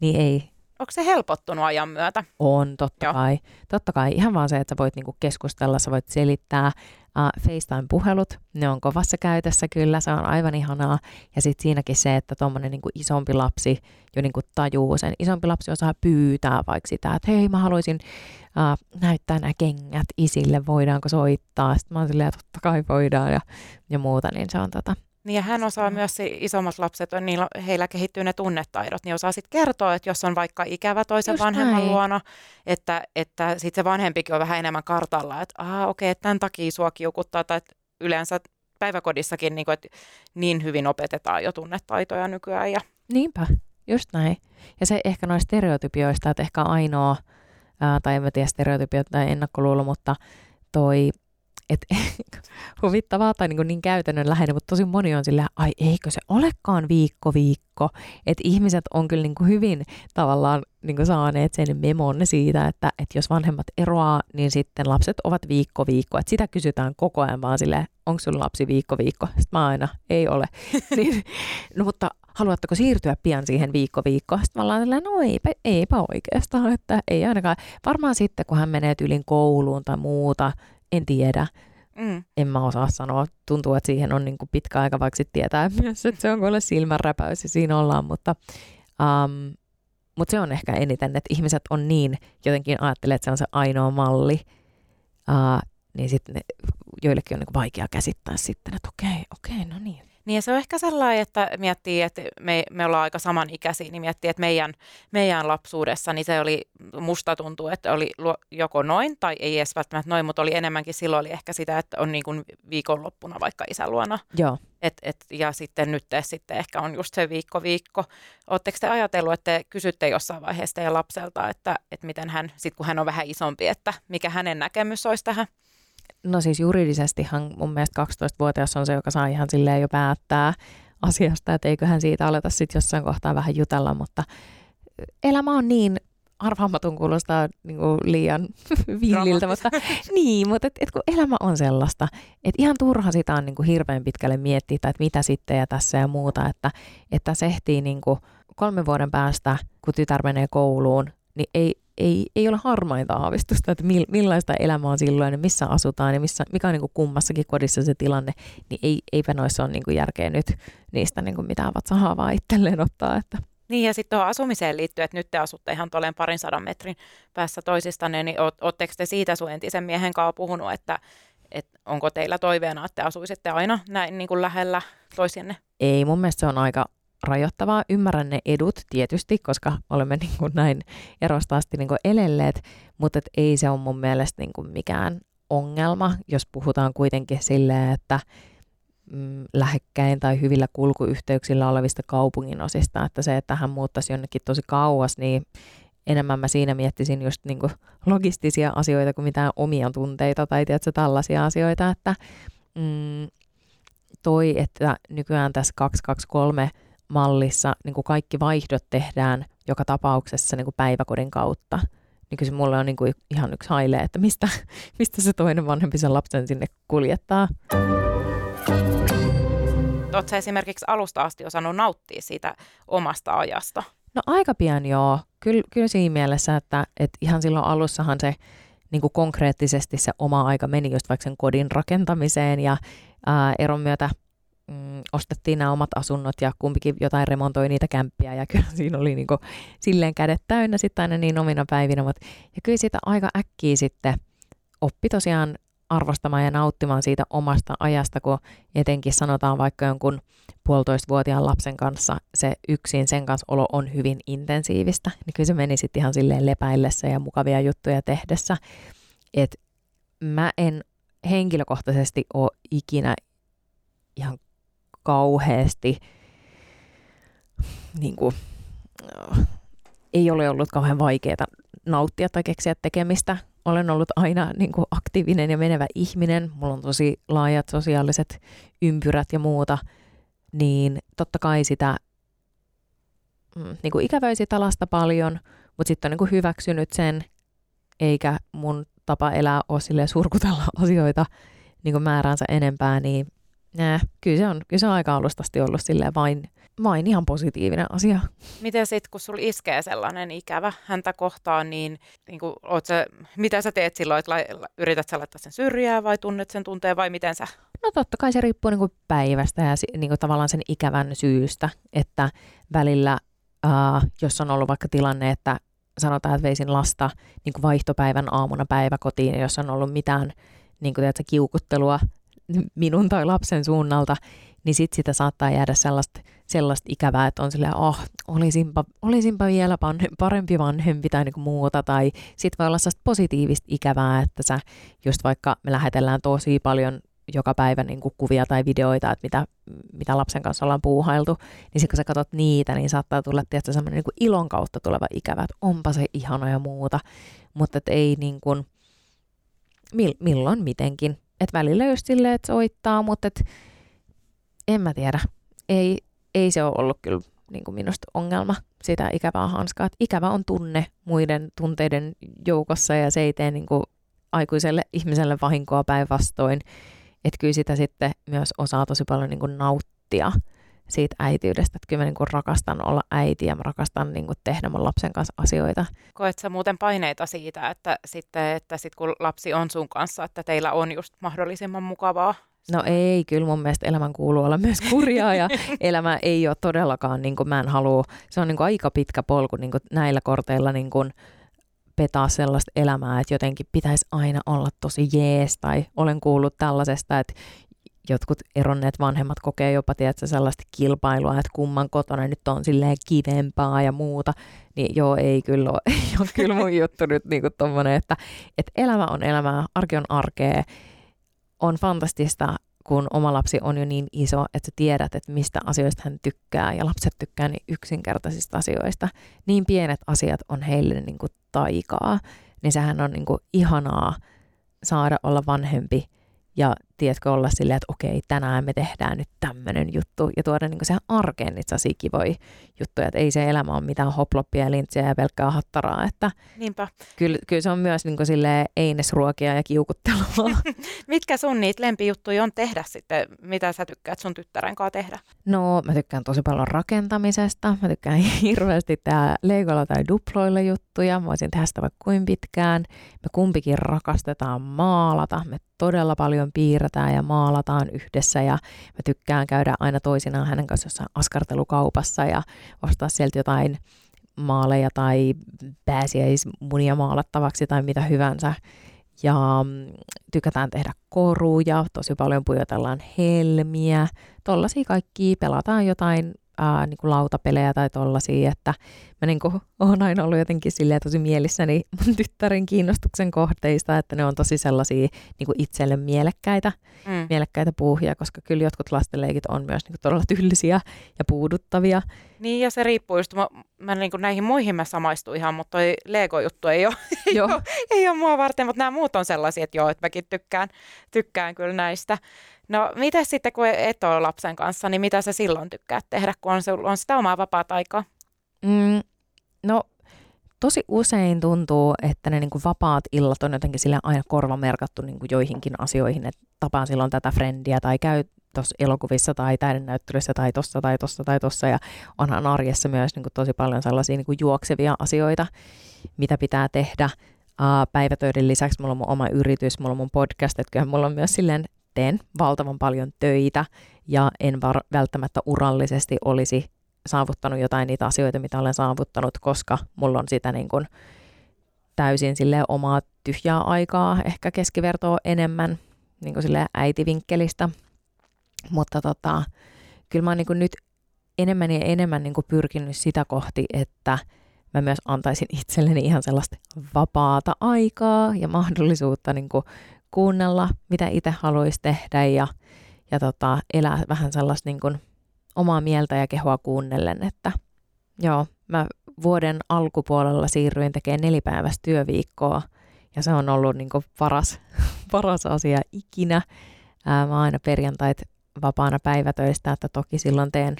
niin ei, Onko se helpottunut ajan myötä? On, totta Joo. kai. Totta kai. Ihan vaan se, että sä voit niinku keskustella, sä voit selittää. Uh, FaceTime-puhelut, ne on kovassa käytössä kyllä, se on aivan ihanaa. Ja sitten siinäkin se, että tuommoinen niinku isompi lapsi jo niinku tajuu sen. Isompi lapsi osaa pyytää vaikka sitä, että hei mä haluaisin uh, näyttää nämä kengät isille, voidaanko soittaa. Sitten mä oon silleen, totta kai voidaan ja, ja muuta, niin se on tota, niin ja hän osaa myös, isommat lapset, on, niillä, heillä kehittyy ne tunnetaidot, niin osaa sitten kertoa, että jos on vaikka ikävä toisen Just vanhemman näin. luona, että, että sitten se vanhempikin on vähän enemmän kartalla, että aha okei, okay, tämän takia sua kiukuttaa, tai että yleensä päiväkodissakin niin, kuin, että niin hyvin opetetaan jo tunnetaitoja nykyään. Ja... Niinpä, just näin. Ja se ehkä noista stereotypioista, että ehkä ainoa, ää, tai en mä tiedä stereotypiot tai ennakkoluulo, mutta toi et, huvittavaa tai niin, niin käytännönläheinen, mutta tosi moni on sillä, ai eikö se olekaan viikko viikko, että ihmiset on kyllä niin kuin hyvin tavallaan niin kuin saaneet sen memon siitä, että, että jos vanhemmat eroaa, niin sitten lapset ovat viikko viikko, että sitä kysytään koko ajan vaan silleen, onko sun lapsi viikko viikko, sitten mä aina, ei ole, niin, no mutta haluatteko siirtyä pian siihen viikko viikko? Sitten mä ollaan silleen, no eipä, eipä oikeastaan, että ei ainakaan. Varmaan sitten, kun hän menee tylin kouluun tai muuta, en tiedä. Mm. En mä osaa sanoa. Tuntuu, että siihen on niin kuin pitkä aika, vaikka sitten tietää myös, että se on kuule silmänräpäys ja siinä ollaan, mutta, um, mutta se on ehkä eniten, että ihmiset on niin, jotenkin ajattelee, että se on se ainoa malli. Uh, niin sitten joillekin on niin kuin vaikea käsittää sitten, että okei, okei, no niin. Ja se on ehkä sellainen, että miettii, että me, me ollaan aika samanikäisiä, niin miettii, että meidän, meidän lapsuudessa niin se oli, musta tuntuu, että oli joko noin tai ei edes välttämättä noin, mutta oli enemmänkin silloin oli ehkä sitä, että on niin kuin viikonloppuna vaikka isän luona. Joo. Et, et, ja sitten nyt te, sitten ehkä on just se viikko viikko. Oletteko te ajatellut, että te kysytte jossain vaiheessa teidän lapselta, että, että miten hän, sit kun hän on vähän isompi, että mikä hänen näkemys olisi tähän? No siis juridisestihan mun mielestä 12-vuotias on se, joka saa ihan silleen jo päättää asiasta, että eiköhän siitä aleta sitten jossain kohtaa vähän jutella, mutta elämä on niin arvaamaton kuulostaa niin kuin liian villiltä, mutta niin, mutta et, et kun elämä on sellaista, että ihan turha sitä on niin kuin hirveän pitkälle miettiä, että mitä sitten ja tässä ja muuta, että, että se ehtii niin kuin kolmen vuoden päästä, kun tytär menee kouluun, niin ei, ei, ei ole harmainta aavistusta, että millaista elämä on silloin ja missä asutaan ja missä, mikä on niin kuin kummassakin kodissa se tilanne, niin ei, eipä noissa ole niin kuin järkeä nyt niistä niin kuin mitään vatsahaavaa itselleen ottaa. Että. Niin ja sitten tuohon asumiseen liittyen, että nyt te asutte ihan tuolleen parin sadan metrin päässä toisistanne, niin ootteko te siitä sun entisen miehen kanssa puhunut, että, että onko teillä toiveena, että te asuisitte aina näin niin kuin lähellä toisienne? Ei, mun mielestä se on aika rajoittavaa. Ymmärrän ne edut tietysti, koska olemme niin kuin näin erosta asti niin kuin elelleet, mutta et ei se ole mun mielestä niin kuin mikään ongelma, jos puhutaan kuitenkin silleen, että mm, lähekkäin tai hyvillä kulkuyhteyksillä olevista kaupungin osista, että se, että hän muuttaisi jonnekin tosi kauas, niin enemmän mä siinä miettisin just niin kuin logistisia asioita kuin mitään omia tunteita tai tiedätkö, tällaisia asioita, että mm, toi, että nykyään tässä 223 mallissa niin kuin kaikki vaihdot tehdään joka tapauksessa niin kuin päiväkodin kautta. Niin kyllä se mulle on niin kuin ihan yksi haile, että mistä, mistä se toinen vanhempi sen lapsen sinne kuljettaa. Oletko esimerkiksi alusta asti osannut nauttia siitä omasta ajasta? No aika pian joo. Kyllä, kyllä siinä mielessä, että, että ihan silloin alussahan se niin kuin konkreettisesti se oma aika meni just vaikka sen kodin rakentamiseen ja ää, eron myötä mm, ostettiin nämä omat asunnot ja kumpikin jotain remontoi niitä kämppiä ja kyllä siinä oli niin kuin, silleen kädet täynnä sitten aina niin omina päivinä, mutta ja kyllä sitä aika äkkiä sitten oppi tosiaan arvostamaan ja nauttimaan siitä omasta ajasta, kun etenkin sanotaan vaikka jonkun puolitoistavuotiaan lapsen kanssa se yksin sen kanssa olo on hyvin intensiivistä, niin kyllä se meni sitten ihan silleen lepäillessä ja mukavia juttuja tehdessä. Et mä en henkilökohtaisesti ole ikinä ihan kauheasti niin kuin, ei ole ollut kauhean vaikeaa nauttia tai keksiä tekemistä. Olen ollut aina niin kuin aktiivinen ja menevä ihminen. Mulla on tosi laajat sosiaaliset ympyrät ja muuta. Niin totta kai sitä mm, niin kuin ikävöi sitä lasta paljon, mutta sitten on niin kuin hyväksynyt sen, eikä mun tapa elää ole surkutella asioita niin kuin määränsä enempää, niin Nää, kyllä se on, kyllä se on aika alustasti ollut silleen vain, vain ihan positiivinen asia. Miten sitten, kun sulla iskee sellainen ikävä häntä kohtaan, niin, niin kuin, sä, mitä sä teet silloin, että la, yrität sä laittaa sen syrjää vai tunnet sen tunteen vai miten sä? No totta kai se riippuu niin kuin päivästä ja niin kuin tavallaan sen ikävän syystä, että välillä, uh, jos on ollut vaikka tilanne, että sanotaan, että veisin lasta niin kuin vaihtopäivän aamuna päiväkotiin, jos on ollut mitään niin kuin, tiedätkö, kiukuttelua minun tai lapsen suunnalta, niin sit sitä saattaa jäädä sellaista, sellaista ikävää, että on silleen, oh, olisinpa, olisinpa vielä parempi vanhempi tai niinku muuta, tai sit voi olla sellaista positiivista ikävää, että sä just vaikka me lähetellään tosi paljon joka päivä niin kuin kuvia tai videoita, että mitä, mitä lapsen kanssa ollaan puuhailtu, niin sitten kun sä katsot niitä, niin saattaa tulla tietysti semmoinen niin ilon kautta tuleva ikävä, että onpa se ihana ja muuta, mutta että ei niin kuin, milloin mitenkin. Että välillä just silleen, että soittaa, mutta et, en mä tiedä. Ei, ei se ole ollut kyllä niin kuin minusta ongelma sitä ikävää hanskaa. Et ikävä on tunne muiden tunteiden joukossa ja se ei tee niin kuin aikuiselle ihmiselle vahinkoa päinvastoin. Että kyllä sitä sitten myös osaa tosi paljon niin kuin nauttia siitä äitiydestä. Että kyllä mä niin kuin rakastan olla äiti ja mä rakastan niin kuin tehdä mun lapsen kanssa asioita. Koet sä muuten paineita siitä, että sitten, että sit kun lapsi on sun kanssa, että teillä on just mahdollisimman mukavaa? No ei, kyllä mun mielestä elämän kuuluu olla myös kurjaa ja elämä ei ole todellakaan, niin kuin mä en halua, se on niin kuin aika pitkä polku niin kuin näillä korteilla niin kuin petaa sellaista elämää, että jotenkin pitäisi aina olla tosi jees, tai olen kuullut tällaisesta, että jotkut eronneet vanhemmat kokee jopa tiedätkö, sellaista kilpailua, että kumman kotona nyt on silleen kivempaa ja muuta, niin joo, ei kyllä ole, ei ole kyllä mun juttu nyt niin tommonen, että, että elämä on elämää, arki on arkea, on fantastista, kun oma lapsi on jo niin iso, että sä tiedät, että mistä asioista hän tykkää, ja lapset tykkää niin yksinkertaisista asioista. Niin pienet asiat on heille niin kuin taikaa, niin sehän on niin kuin ihanaa saada olla vanhempi ja tiedätkö olla silleen, että okei, tänään me tehdään nyt tämmöinen juttu ja tuoda niin siihen arkeen niitä kivoja juttuja, että ei se elämä ole mitään hoploppia ja lintsiä ja pelkkää hattaraa, että Niinpä. Kyllä, kyllä se on myös niin sille einesruokia ja kiukuttelua. Mitkä sun niitä lempijuttuja on tehdä sitten, mitä sä tykkäät sun tyttären kanssa tehdä? No mä tykkään tosi paljon rakentamisesta, mä tykkään hirveästi tää Legolla tai Duploilla juttuja, mä voisin tehdä sitä vaikka kuin pitkään. Me kumpikin rakastetaan maalata, me todella paljon piirretään ja maalataan yhdessä ja mä tykkään käydä aina toisinaan hänen kanssa jossain askartelukaupassa ja ostaa sieltä jotain maaleja tai pääsiäismunia maalattavaksi tai mitä hyvänsä. Ja mm, tykätään tehdä koruja, tosi paljon pujotellaan helmiä, tollasia kaikki, pelataan jotain ää, niin kuin lautapelejä tai tollasia, että mä niin kuin, olen aina ollut jotenkin silleen tosi mielissäni mun tyttären kiinnostuksen kohteista, että ne on tosi sellaisia niin kuin itselle mielekkäitä, mm. mielekkäitä puuhia, koska kyllä jotkut lastenleikit on myös niin kuin todella tyllisiä ja puuduttavia. Niin ja se riippuu just, mä, mä niin kuin näihin muihin mä samaistun ihan, mutta toi Lego-juttu ei ole, ei, ole, ei ole mua varten, mutta nämä muut on sellaisia, että joo, että mäkin tykkään, tykkään kyllä näistä. No mitä sitten, kun et ole lapsen kanssa, niin mitä sä silloin tykkää tehdä, kun on, on sitä omaa vapaata aikaa? Mm, no tosi usein tuntuu, että ne niinku vapaat illat on jotenkin sille aina korvamerkattu niinku joihinkin asioihin, että tapaan silloin tätä frendiä tai käy tuossa elokuvissa tai näyttelyssä tai tossa tai tossa tai tossa ja onhan arjessa myös niinku tosi paljon sellaisia niinku juoksevia asioita, mitä pitää tehdä. Uh, päivätöiden lisäksi mulla on mun oma yritys, mulla on mun podcast, että kyllähän mulla on myös silleen teen valtavan paljon töitä ja en var- välttämättä urallisesti olisi saavuttanut jotain niitä asioita, mitä olen saavuttanut, koska mulla on sitä niin kuin täysin sille omaa tyhjää aikaa, ehkä keskivertoa enemmän niin kuin sille äitivinkkelistä. Mutta tota, kyllä mä oon niin kuin nyt enemmän ja enemmän niin kuin pyrkinyt sitä kohti, että mä myös antaisin itselleni ihan sellaista vapaata aikaa ja mahdollisuutta niin kuin kuunnella, mitä itse haluaisi tehdä ja, ja tota, elää vähän sellaista niin kuin omaa mieltä ja kehoa kuunnellen, että joo, mä vuoden alkupuolella siirryin tekemään nelipäiväistä työviikkoa ja se on ollut niin paras, paras asia ikinä. Ää, mä aina perjantait vapaana päivätöistä, että toki silloin teen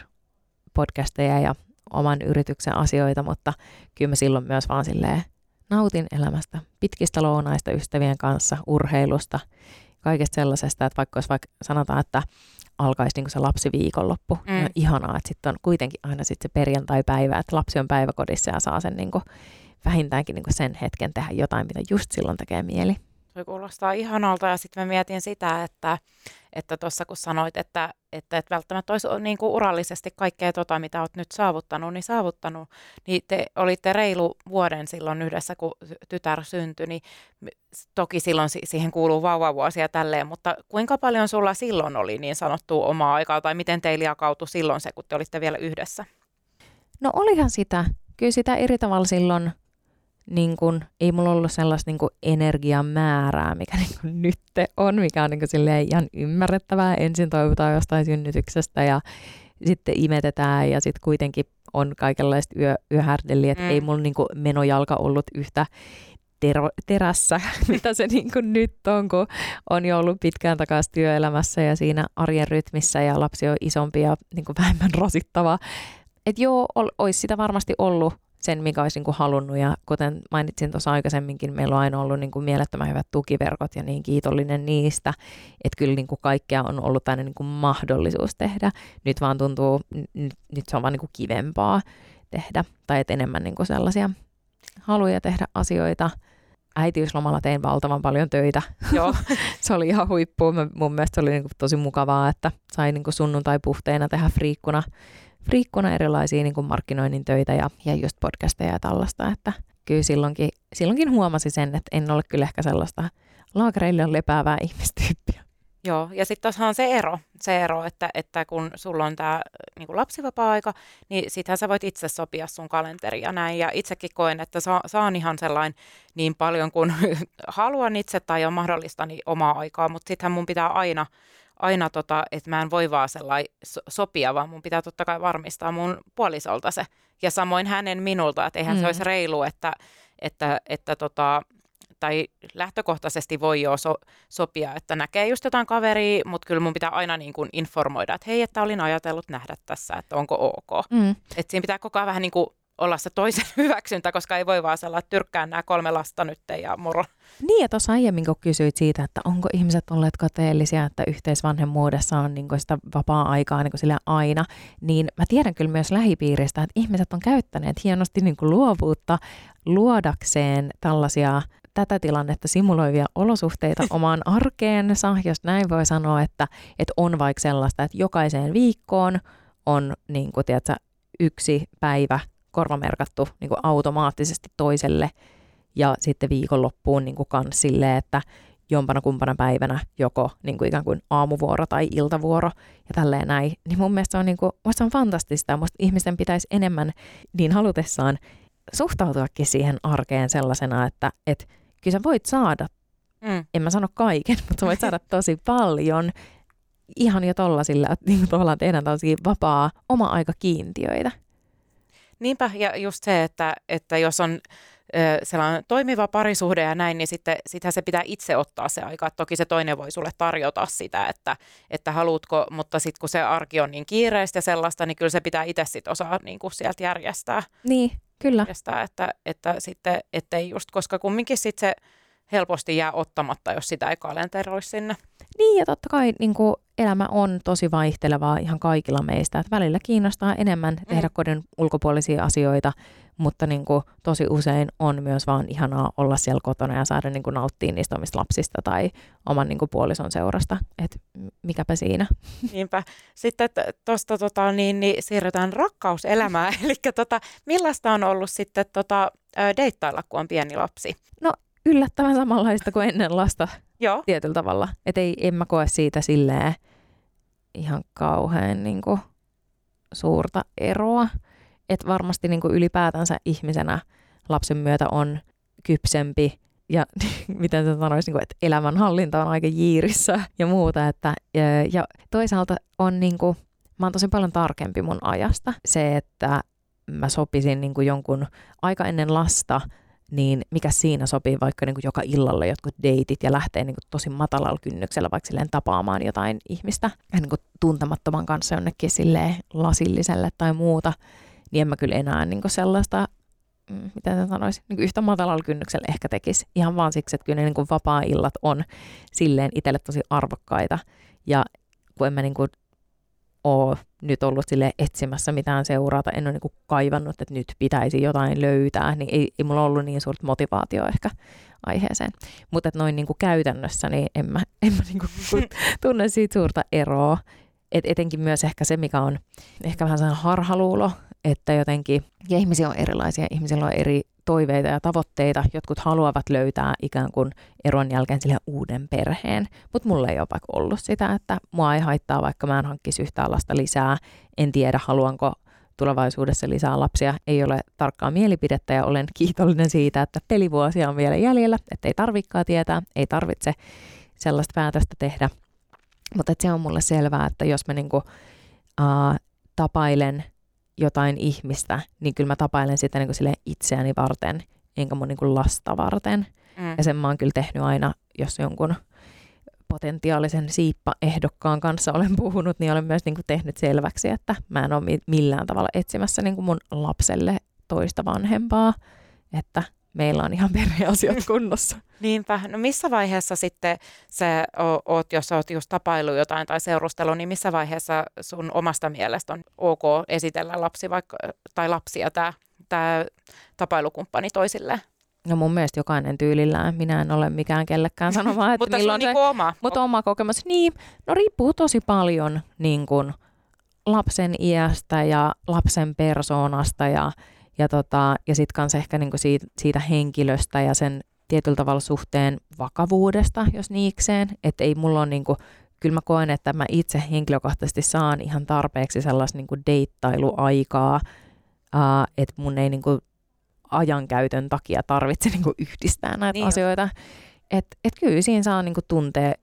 podcasteja ja oman yrityksen asioita, mutta kyllä mä silloin myös vaan silleen nautin elämästä, pitkistä lounaista ystävien kanssa, urheilusta, kaikesta sellaisesta, että vaikka olisi vaikka sanotaan, että alkaisi niin se lapsi viikonloppu, mm. niin on ihanaa, että sitten on kuitenkin aina sit se perjantai-päivä, että lapsi on päiväkodissa ja saa sen niin kuin, vähintäänkin niin sen hetken tehdä jotain, mitä just silloin tekee mieli. Se kuulostaa ihanalta ja sitten mä mietin sitä, että että kun sanoit, että, että et välttämättä olisi niin kuin urallisesti kaikkea tota, mitä olet nyt saavuttanut, niin saavuttanut, niin te olitte reilu vuoden silloin yhdessä, kun tytär syntyi, niin toki silloin siihen kuuluu vauvavuosia tälleen, mutta kuinka paljon sulla silloin oli niin sanottu omaa aikaa, tai miten teillä jakautui silloin se, kun te olitte vielä yhdessä? No olihan sitä. Kyllä sitä eri tavalla silloin – niin kun, ei mulla ollut sellaista niin energian määrää, mikä niin kun nyt on, mikä on niin kun ihan ymmärrettävää. Ensin toivotaan jostain synnytyksestä ja sitten imetetään ja sitten kuitenkin on kaikenlaista yö, yöhärdeliä, että mm. ei mulla niin menojalka ollut yhtä ter- terässä, mitä se niin kuin nyt on, kun on jo ollut pitkään takaisin työelämässä ja siinä arjen rytmissä ja lapsi on isompi ja niin kuin vähemmän rasittava. Että joo, ol, olisi sitä varmasti ollut sen, mikä olisi niin kuin halunnut. Ja kuten mainitsin tuossa aikaisemminkin, meillä on aina ollut niin kuin mielettömän hyvät tukiverkot ja niin kiitollinen niistä, että kyllä niin kuin kaikkea on ollut aina niin kuin mahdollisuus tehdä. Nyt vaan tuntuu, nyt, nyt se on vaan niin kuin kivempaa tehdä tai että enemmän niin kuin sellaisia haluja tehdä asioita. Äitiyslomalla tein valtavan paljon töitä. Joo. se oli ihan huippu. Mun mielestä se oli niin kuin tosi mukavaa, että sai niin kuin sunnuntai-puhteena tehdä friikkuna friikkuna erilaisia niin kuin markkinoinnin töitä ja, ja just podcasteja ja tällaista, että kyllä silloinkin, silloinkin huomasi sen, että en ole kyllä ehkä sellaista laakereille on lepäävää ihmistyyppiä. Joo, ja sitten tuossa on se ero, se ero että, että kun sulla on tämä niin lapsivapaa-aika, niin sittenhän sä voit itse sopia sun kalenteria näin. Ja itsekin koen, että saa, saan ihan sellainen niin paljon kuin haluan itse tai on mahdollista niin omaa aikaa, mutta sittenhän mun pitää aina, aina tota, että mä en voi vaan sellainen sopia, vaan mun pitää totta kai varmistaa mun puolisolta se. Ja samoin hänen minulta, että eihän mm. se olisi reilu, että, että, että tota, tai lähtökohtaisesti voi jo so, sopia, että näkee just jotain kaveria, mutta kyllä mun pitää aina niin kuin informoida, että hei, että olin ajatellut nähdä tässä, että onko ok. Mm. Että siinä pitää koko ajan vähän niin kuin olla se toisen hyväksyntä, koska ei voi vaan sellainen, että tyrkkää nämä kolme lasta nyt ja moro. Niin, ja tuossa aiemmin kun kysyit siitä, että onko ihmiset olleet kateellisia, että yhteisvanhemmuudessa on niin sitä vapaa-aikaa niin sille aina, niin mä tiedän kyllä myös lähipiiristä, että ihmiset on käyttäneet hienosti niin luovuutta luodakseen tällaisia tätä tilannetta simuloivia olosuhteita omaan arkeensa, jos näin voi sanoa, että, että on vaikka sellaista, että jokaiseen viikkoon on niin kuin, tiedätkö, yksi päivä korvamerkattu niin kuin automaattisesti toiselle ja sitten viikonloppuun niin kuin kans silleen, että jompana kumpana päivänä joko niin kuin ikään kuin aamuvuoro tai iltavuoro ja tälleen näin, niin mun mielestä se on, niin kuin, se on fantastista ja musta ihmisten pitäisi enemmän niin halutessaan suhtautuakin siihen arkeen sellaisena, että, että kyllä sä voit saada, mm. en mä sano kaiken, mutta sä voit saada tosi paljon ihan jo tollasilla, että niin tavallaan tehdään tällaisia vapaa oma-aika kiintiöitä. Niinpä, ja just se, että, että jos on sellainen toimiva parisuhde ja näin, niin sitten sitähän se pitää itse ottaa se aika. Toki se toinen voi sulle tarjota sitä, että, että haluatko, mutta sitten kun se arki on niin kiireistä ja sellaista, niin kyllä se pitää itse sitten osaa niin kuin sieltä järjestää. Niin, kyllä. Että, että sitten, ettei just, koska kumminkin sitten se helposti jää ottamatta, jos sitä ei kalenteroi sinne. Niin, ja totta kai niin kuin elämä on tosi vaihtelevaa ihan kaikilla meistä. Että välillä kiinnostaa enemmän mm. tehdä mm. kodin ulkopuolisia asioita, mutta niin kuin, tosi usein on myös vaan ihanaa olla siellä kotona ja saada niin kuin, nauttia niistä omista lapsista tai oman niin kuin, puolison seurasta. Et mikäpä siinä. Niinpä. Sitten tuosta tota, niin, niin, siirrytään rakkauselämään. Eli tota, millaista on ollut sitten tota, deittailla, kun on pieni lapsi? No yllättävän samanlaista kuin ennen lasta Joo. tietyllä tavalla. Että ei, en mä koe siitä silleen ihan kauhean niin kuin, suurta eroa. Että varmasti niin kuin ylipäätänsä ihmisenä lapsen myötä on kypsempi ja miten se sanoisi, niin että elämänhallinta on aika jiirissä ja muuta. Että, ja, ja toisaalta on niin kuin, mä oon tosi paljon tarkempi mun ajasta. Se, että mä sopisin niin kuin jonkun aika ennen lasta – niin mikä siinä sopii vaikka niin kuin joka illalle jotkut deitit ja lähtee niin kuin tosi matalalla kynnyksellä vaikka silleen tapaamaan jotain ihmistä niin kuin tuntemattoman kanssa jonnekin silleen lasilliselle tai muuta, niin en mä kyllä enää niin kuin sellaista, mm, miten se sanoisi, niin kuin yhtä matalalla kynnyksellä ehkä tekisi. Ihan vaan siksi, että kyllä ne niin kuin vapaa-illat on silleen itselle tosi arvokkaita ja kun en mä niin kuin ole nyt ollut sille etsimässä mitään seurata, en ole niin kaivannut, että nyt pitäisi jotain löytää, niin ei, ei mulla ollut niin suurta motivaatio ehkä aiheeseen. Mutta noin niin kuin käytännössä, niin en mä, en mä niin kuin tunne siitä suurta eroa. Et etenkin myös ehkä se, mikä on ehkä vähän sellainen harhaluulo, että jotenkin, ja ihmisiä on erilaisia, ihmisillä on eri toiveita ja tavoitteita. Jotkut haluavat löytää ikään kuin eron jälkeen sille uuden perheen, mutta mulla ei ole vaikka ollut sitä, että mua ei haittaa, vaikka mä en hankkisi yhtään lasta lisää. En tiedä, haluanko tulevaisuudessa lisää lapsia. Ei ole tarkkaa mielipidettä ja olen kiitollinen siitä, että pelivuosia on vielä jäljellä, että ei tarvikkaa tietää, ei tarvitse sellaista päätöstä tehdä. Mutta se on mulle selvää, että jos mä niinku, uh, tapailen – jotain ihmistä, niin kyllä mä tapailen sitä niin kuin itseäni varten, enkä mun niin kuin lasta varten. Mm. Ja sen mä oon kyllä tehnyt aina, jos jonkun potentiaalisen siippaehdokkaan kanssa olen puhunut, niin olen myös niin kuin tehnyt selväksi, että mä en ole millään tavalla etsimässä niin kuin mun lapselle toista vanhempaa, että meillä on ihan perheasiat kunnossa. Niinpä. No missä vaiheessa sitten sä oot, jos oot just tapailu jotain tai seurustelu, niin missä vaiheessa sun omasta mielestä on ok esitellä lapsi vaikka, tai lapsia tämä tää tapailukumppani toisille? No mun mielestä jokainen tyylillään. Minä en ole mikään kellekään sanomaan, että mutta milloin se, niinku oma. Mutta oma kokemus. Niin, no riippuu tosi paljon niin kun, lapsen iästä ja lapsen persoonasta ja Ja, tota, ja sitten kanssa ehkä niinku siitä, siitä henkilöstä ja sen tietyllä tavalla suhteen vakavuudesta, jos niikseen. Että ei mulla ole niinku, kyllä mä koen, että mä itse henkilökohtaisesti saan ihan tarpeeksi sellaista niinku deittailuaikaa, uh, että mun ei niinku ajankäytön takia tarvitse niinku yhdistää näitä niin asioita. Että et kyllä siinä saa niinku tuntee,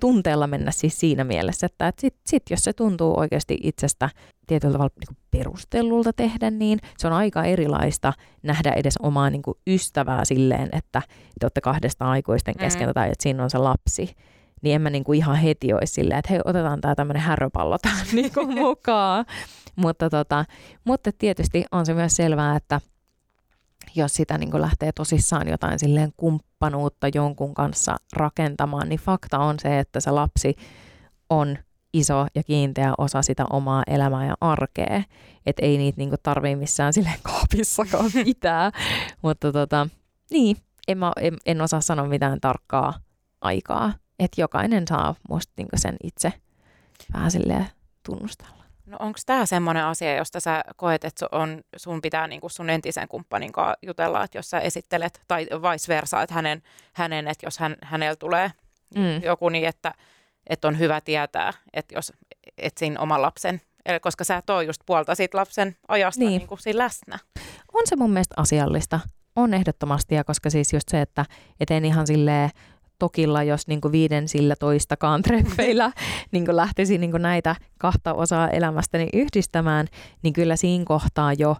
tunteella mennä siis siinä mielessä, että et sit, sit jos se tuntuu oikeasti itsestä tietyllä tavalla niin perustellulta tehdä, niin se on aika erilaista nähdä edes omaa niin kuin ystävää silleen, että te olette kahdesta aikuisten kesken mm. tai että siinä on se lapsi. Niin en mä niin kuin ihan heti olisi silleen, että hei, otetaan tämä tämmöinen häröpallo tähän niin kuin mukaan. mutta, tota, mutta tietysti on se myös selvää, että jos sitä niin lähtee tosissaan jotain silleen kumppanuutta jonkun kanssa rakentamaan, niin fakta on se, että se lapsi on iso ja kiinteä osa sitä omaa elämää ja arkea. Että ei niitä niinku tarvii missään silleen kaapissakaan pitää. Mutta tota, niin, en, mä, en, en osaa sanoa mitään tarkkaa aikaa. Että jokainen saa musta niinku sen itse vähän silleen tunnustella. No onko tämä semmoinen asia, josta sä koet, että on, sun pitää niinku sun entisen kumppanin kanssa jutella, että jos sä esittelet, tai vice versa, että hänen, hänen että jos hän, hänellä tulee mm. joku niin, että, että on hyvä tietää, että jos etsin oman lapsen, eli koska sä tuo just puolta siitä lapsen ajasta niin. Niin kuin siinä läsnä. On se mun mielestä asiallista. On ehdottomasti, ja koska siis just se, että et en ihan silleen tokilla, jos niin kuin viiden sillä toistakaan treffeillä niin kuin lähtisi niin kuin näitä kahta osaa elämästäni yhdistämään, niin kyllä siinä kohtaa jo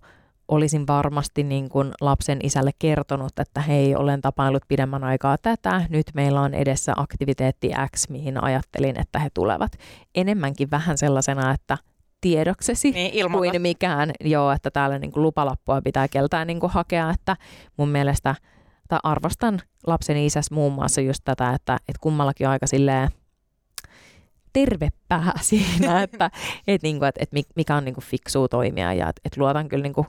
olisin varmasti niin kuin lapsen isälle kertonut, että hei, olen tapaillut pidemmän aikaa tätä, nyt meillä on edessä aktiviteetti X, mihin ajattelin, että he tulevat. Enemmänkin vähän sellaisena, että tiedoksesi niin, kuin mikään, joo, että täällä niin kuin lupalappua pitää keltään niin kuin hakea, että mun mielestä – tai arvostan lapsen isässä muun muassa just tätä, että, että kummallakin on aika silleen terve pää siinä, että, että, niin kuin, että, että mikä on niin kuin fiksua toimia ja että, että luotan kyllä niin kuin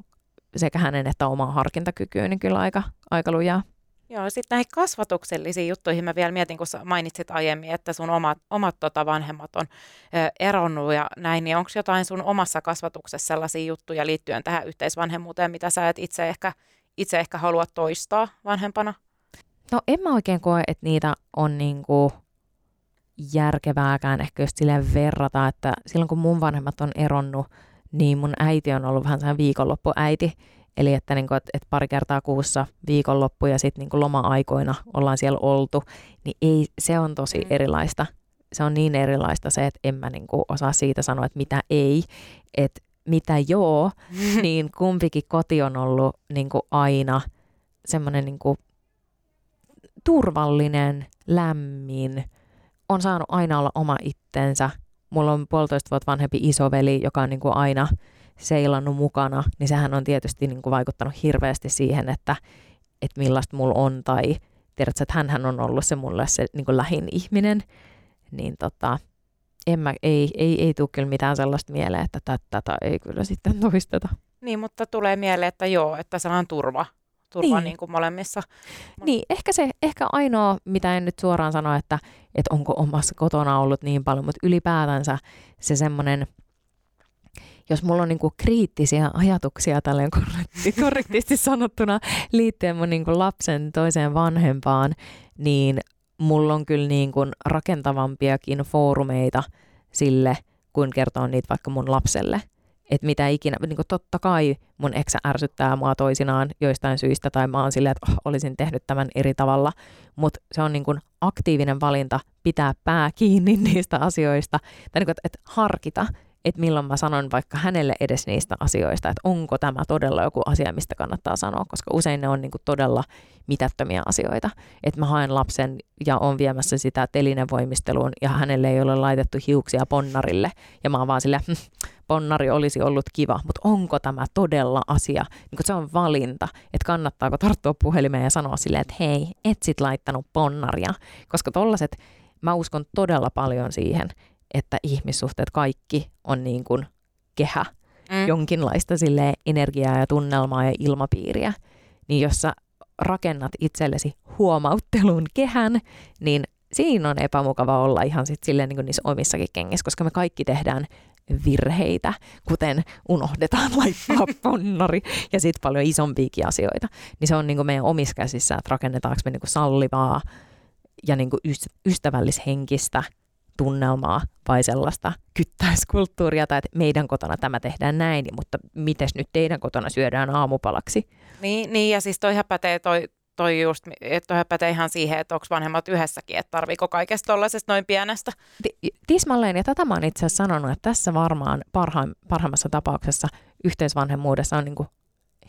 sekä hänen että omaa harkintakykyyn niin kyllä aika, aika lujaa. Joo, sitten näihin kasvatuksellisiin juttuihin mä vielä mietin, kun mainitsit aiemmin, että sun omat, omat tota, vanhemmat on ö, eronnut ja näin, niin onko jotain sun omassa kasvatuksessa sellaisia juttuja liittyen tähän yhteisvanhemmuuteen, mitä sä et itse ehkä itse ehkä halua toistaa vanhempana? No en mä oikein koe, että niitä on niinku järkevääkään ehkä just silleen verrata, että silloin kun mun vanhemmat on eronnut, niin mun äiti on ollut vähän sellainen viikonloppuäiti, Eli että, niin kuin, että, että pari kertaa kuussa viikonloppu ja sitten niin loma-aikoina ollaan siellä oltu, niin ei, se on tosi mm. erilaista. Se on niin erilaista se, että en mä niin kuin osaa siitä sanoa, että mitä ei. Että mitä joo, niin kumpikin koti on ollut niin kuin aina semmoinen niin kuin turvallinen, lämmin, on saanut aina olla oma itsensä. Mulla on puolitoista vuotta vanhempi isoveli, joka on niin kuin aina seilannut mukana, niin sehän on tietysti niin kuin vaikuttanut hirveästi siihen, että, että millaista mulla on, tai tiedätkö, että hän on ollut se mulle se niin kuin lähin ihminen, niin tota, en mä, ei, ei, ei tule kyllä mitään sellaista mieleen, että tätä ei kyllä sitten toisteta. Niin, mutta tulee mieleen, että joo, että se on turva, turva niin. Niin kuin molemmissa. Niin, ehkä se ehkä ainoa, mitä en nyt suoraan sano, että, että onko omassa kotona ollut niin paljon, mutta ylipäätänsä se semmoinen, jos mulla on niinku kriittisiä ajatuksia tälleen korrekti, korrektisti sanottuna liittyen mun niinku lapsen toiseen vanhempaan, niin mulla on kyllä niin kuin rakentavampiakin foorumeita sille, kuin kertoa niitä vaikka mun lapselle. Että mitä ikinä, niin kuin totta kai mun eksä ärsyttää mua toisinaan joistain syistä, tai mä oon silleen, että oh, olisin tehnyt tämän eri tavalla, mutta se on niin kuin aktiivinen valinta pitää pää kiinni niistä asioista, tai niin kuin, että, harkita, että milloin mä sanon vaikka hänelle edes niistä asioista, että onko tämä todella joku asia, mistä kannattaa sanoa, koska usein ne on niin kuin todella mitättömiä asioita. Että mä haen lapsen ja on viemässä sitä telinevoimisteluun ja hänelle ei ole laitettu hiuksia ponnarille ja mä oon vaan silleen, hm, ponnari olisi ollut kiva, mutta onko tämä todella asia? Niin se on valinta, että kannattaako tarttua puhelimeen ja sanoa silleen, että hei, et sit laittanut ponnaria, koska tollaset, mä uskon todella paljon siihen, että ihmissuhteet kaikki on niin kuin kehä, mm. jonkinlaista sille energiaa ja tunnelmaa ja ilmapiiriä. Niin jos sä rakennat itsellesi huomauttelun kehän, niin siinä on epämukava olla ihan sit silleen niin kuin niissä omissakin kengissä, koska me kaikki tehdään virheitä, kuten unohdetaan laittaa ponnari ja sitten paljon isompiakin asioita. Niin se on niin kuin meidän omissa käsissä, että rakennetaanko me niin kuin sallivaa ja niin kuin ystävällishenkistä tunnelmaa vai sellaista kyttäiskulttuuria tai että meidän kotona tämä tehdään näin, mutta miten nyt teidän kotona syödään aamupalaksi? Niin, niin ja siis toihan pätee toi, toi just, että toihan pätee ihan siihen, että onko vanhemmat yhdessäkin, että tarviiko kaikesta tollaisesta noin pienestä. Tismalleen, ja tätä mä oon itse asiassa sanonut, että tässä varmaan parhaim, parhaimmassa tapauksessa yhteisvanhemmuudessa on niin kuin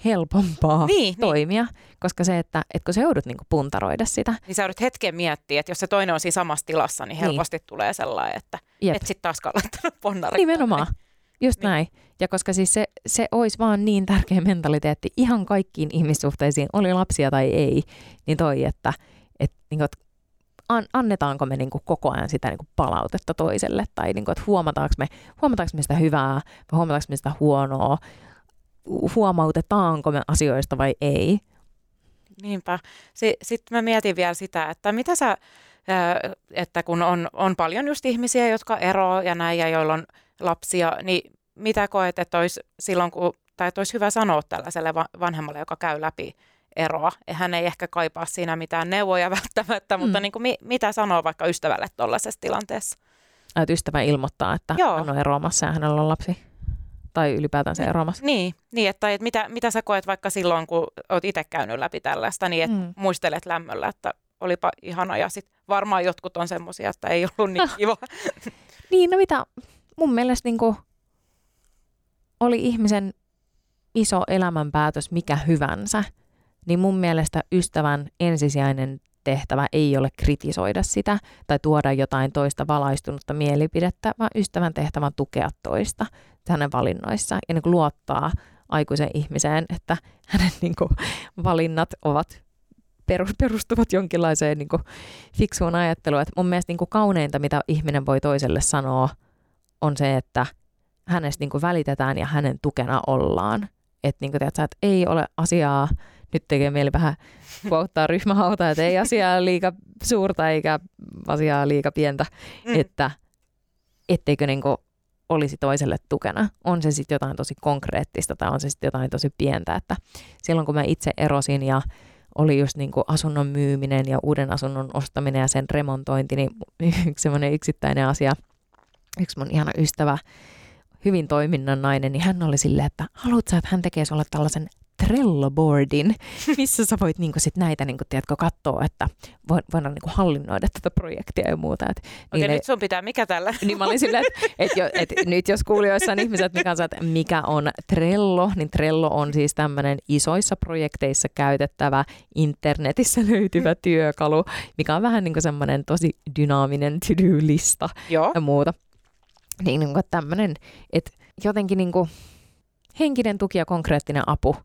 helpompaa niin, niin. toimia, niin. koska se, että, että kun sä joudut niin kuin puntaroida sitä. Niin sä joudut hetken miettiä, että jos se toinen on siinä samassa tilassa, niin, niin. helposti niin. tulee sellainen, että Jep. et sitten taas kannattanut ponnarit. Nimenomaan, just niin. näin. Ja koska siis se, se olisi vaan niin tärkeä mentaliteetti ihan kaikkiin ihmissuhteisiin, oli lapsia tai ei, niin toi, että, että, niin kuin, että an, annetaanko me niin kuin koko ajan sitä niin kuin palautetta toiselle, tai niin kuin, että huomataanko me, huomataanko me sitä hyvää, vai huomataanko me sitä huonoa, huomautetaanko me asioista vai ei. Niinpä. Sitten mä mietin vielä sitä, että mitä sä, että kun on, on paljon just ihmisiä, jotka eroavat ja näin, ja joilla on lapsia, niin mitä koet, että olisi silloin, kun, tai että olisi hyvä sanoa tällaiselle vanhemmalle, joka käy läpi eroa. Hän ei ehkä kaipaa siinä mitään neuvoja välttämättä, mm. mutta niin kuin, mi, mitä sanoo vaikka ystävälle tuollaisessa tilanteessa? Että ystävä ilmoittaa, että Joo. hän on eroamassa ja hänellä on lapsi tai ylipäätään se eroamassa. Niin, niin että, että mitä, mitä sä koet vaikka silloin, kun oot itse käynyt läpi tällaista, niin että mm. muistelet lämmöllä, että olipa ihana ja sitten varmaan jotkut on semmoisia, että ei ollut niin kiva. niin, no mitä mun mielestä niin kuin, oli ihmisen iso elämänpäätös mikä hyvänsä, niin mun mielestä ystävän ensisijainen tehtävä ei ole kritisoida sitä tai tuoda jotain toista valaistunutta mielipidettä, vaan ystävän tehtävä on tukea toista hänen valinnoissa ja niin kuin luottaa aikuisen ihmiseen, että hänen niin kuin, valinnat ovat perustuvat jonkinlaiseen niin kuin, fiksuun ajatteluun. Et mun mielestä niin kuin, kauneinta, mitä ihminen voi toiselle sanoa, on se, että hänestä niin kuin, välitetään ja hänen tukena ollaan. Että niin kuin, että ei ole asiaa, nyt tekee mieli vähän kuottaa ryhmähauta, että ei asiaa liika suurta eikä asiaa liika pientä, mm. että etteikö niin kuin, olisi toiselle tukena. On se sitten jotain tosi konkreettista tai on se sitten jotain tosi pientä, että silloin kun mä itse erosin ja oli just niin kuin asunnon myyminen ja uuden asunnon ostaminen ja sen remontointi, niin yksi semmoinen yksittäinen asia, yksi mun ihana ystävä, hyvin toiminnan nainen, niin hän oli silleen, että haluatko että hän tekee sulle tällaisen Trello-boardin, missä sä voit niinku sit näitä niinku, tiedätkö, katsoa, että voidaan niinku hallinnoida tätä projektia ja muuta. Et Okei, niille... nyt sun pitää, mikä tällä? Niin mä olin silleen, että et jo, et nyt jos kuulijoissa on ihmiset, mikä on, että mikä on Trello, niin Trello on siis tämmöinen isoissa projekteissa käytettävä internetissä löytyvä työkalu, mikä on vähän niin kuin semmoinen tosi dynaaminen to-do-lista Joo. ja muuta. Niin, niin tämmöinen, että jotenkin niin kuin henkinen tuki ja konkreettinen apu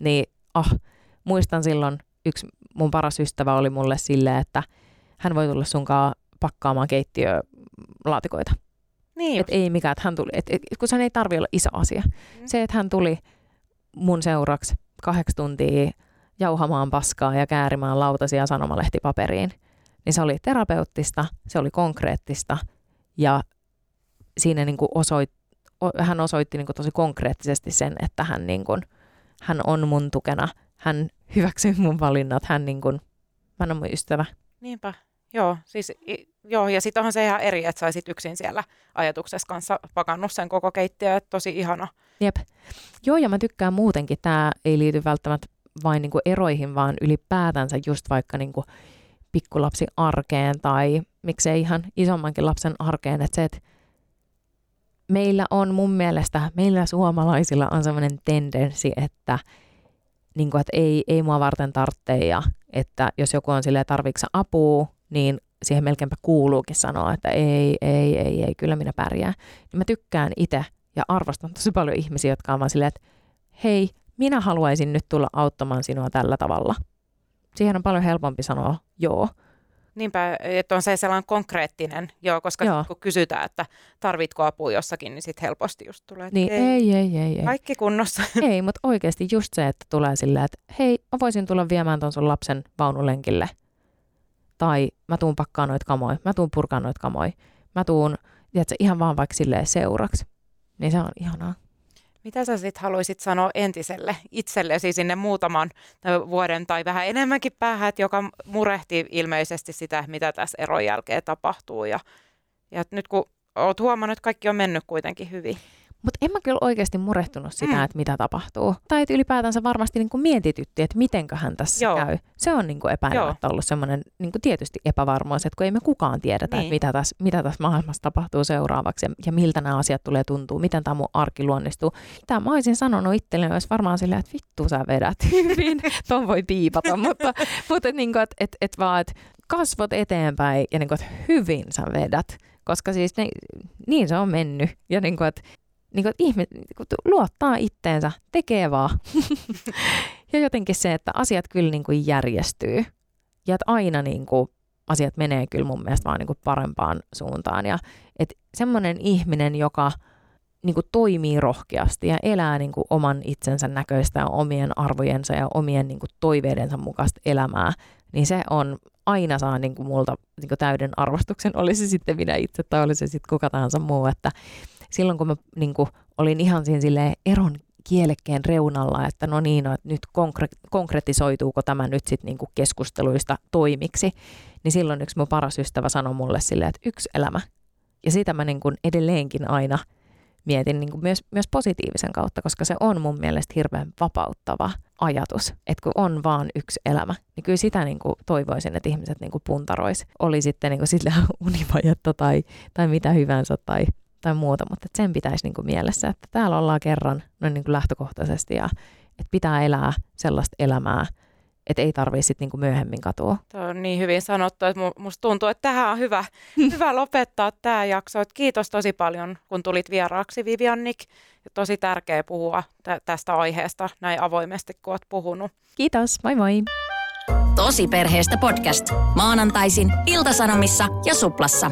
niin oh, muistan silloin yksi mun paras ystävä oli mulle silleen, että hän voi tulla sunkaan pakkaamaan keittiölaatikoita. Niin et ei mikään, että hän tuli, et, et, kun sen ei tarvi olla iso asia. Mm. Se, että hän tuli mun seuraksi kahdeksi tuntia jauhamaan paskaa ja käärimään lautasia sanomalehtipaperiin, niin se oli terapeuttista, se oli konkreettista ja siinä niin kuin osoit, hän osoitti niin kuin tosi konkreettisesti sen, että hän niin kuin – hän on mun tukena, hän hyväksyy mun valinnat, hän niin kuin, hän on mun ystävä. Niinpä, joo, siis joo, ja sitten onhan se ihan eri, että saisit yksin siellä ajatuksessa kanssa pakannut sen koko keittiö, että tosi ihana. Jep. Joo, ja mä tykkään muutenkin, tämä ei liity välttämättä vain niin kuin eroihin, vaan ylipäätänsä just vaikka niin kuin pikkulapsi arkeen tai miksei ihan isommankin lapsen arkeen, että se, että meillä on mun mielestä, meillä suomalaisilla on sellainen tendenssi, että, niin kuin, että ei, ei mua varten tarvitse ja että jos joku on silleen tarvitse apua, niin siihen melkeinpä kuuluukin sanoa, että ei, ei, ei, ei, kyllä minä pärjään. Niin mä tykkään itse ja arvostan tosi paljon ihmisiä, jotka on vaan silleen, että hei, minä haluaisin nyt tulla auttamaan sinua tällä tavalla. Siihen on paljon helpompi sanoa joo, Niinpä, että on se sellainen konkreettinen, joo, koska joo. kun kysytään, että tarvitko apua jossakin, niin sitten helposti just tulee, että niin, ei, ei, ei, ei. Kaikki kunnossa. Ei, mutta oikeasti just se, että tulee silleen, että hei, mä voisin tulla viemään ton sun lapsen vaunulenkille. Tai mä tuun pakkaan noit kamoja, mä tuun purkaan noit kamoja. Mä tuun, tiedätkö, ihan vaan vaikka silleen seuraksi. Niin se on ihanaa. Mitä sä sitten haluaisit sanoa entiselle itsellesi sinne muutaman vuoden tai vähän enemmänkin päähän, joka murehti ilmeisesti sitä, mitä tässä eron jälkeen tapahtuu. Ja, ja nyt kun oot huomannut, että kaikki on mennyt kuitenkin hyvin. Mutta en mä kyllä oikeasti murehtunut sitä, mm. että mitä tapahtuu. Tai että ylipäätänsä varmasti niin kuin mietitytti, että mitenköhän tässä Joo. käy. Se on niin kuin epäilemättä ollut semmoinen niin kuin tietysti epävarmuus, että kun ei me kukaan tiedetä, niin. että mitä tässä, mitä tässä maailmassa tapahtuu seuraavaksi ja, ja miltä nämä asiat tulee tuntuu, miten tämä mun arki luonnistuu. Tämä mä olisin sanonut itselleni, olisi varmaan silleen, että vittu sä vedät hyvin, ton voi piipata, mutta, mutta niin kuin, että, että, että vaan, että kasvot eteenpäin ja niin kuin, että hyvin sä vedät koska siis ne, niin se on mennyt. Ja niin kuin, että niin kuin, ihme, niin kuin, luottaa itteensä, tekee vaan. ja jotenkin se, että asiat kyllä niin kuin järjestyy. Ja että aina niin kuin, asiat menee kyllä mun mielestä vaan niin kuin parempaan suuntaan. Ja että semmoinen ihminen, joka niin kuin toimii rohkeasti ja elää niin kuin oman itsensä näköistä ja omien arvojensa ja omien niin kuin toiveidensa mukaista elämää, niin se on aina saa niin kuin multa niin kuin täyden arvostuksen, olisi sitten minä itse tai olisi sitten kuka tahansa muu, että silloin kun mä niin kuin, olin ihan siinä silleen eron kielekkeen reunalla, että no niin, no, että nyt konkre- konkretisoituuko tämä nyt sitten niin keskusteluista toimiksi, niin silloin yksi mun paras ystävä sanoi mulle silleen, että yksi elämä. Ja sitä mä niin kuin edelleenkin aina mietin niin kuin myös, myös positiivisen kautta, koska se on mun mielestä hirveän vapauttava ajatus, että kun on vaan yksi elämä, niin kyllä sitä niin kuin toivoisin, että ihmiset niin kuin puntarois. Oli sitten niin kuin sillä univajetta tai, tai mitä hyvänsä tai tai muuta, mutta sen pitäisi niin kuin mielessä, että täällä ollaan kerran noin niin kuin lähtökohtaisesti ja että pitää elää sellaista elämää, että ei tarvitse sitten niinku myöhemmin katua. Tuo on niin hyvin sanottu, että musta tuntuu, että tähän on hyvä, hyvä lopettaa tämä jakso. Et kiitos tosi paljon, kun tulit vieraaksi Viviannik. Tosi tärkeä puhua tä- tästä aiheesta näin avoimesti, kun olet puhunut. Kiitos, moi moi! Tosi perheestä podcast. Maanantaisin, Iltasanomissa ja Suplassa.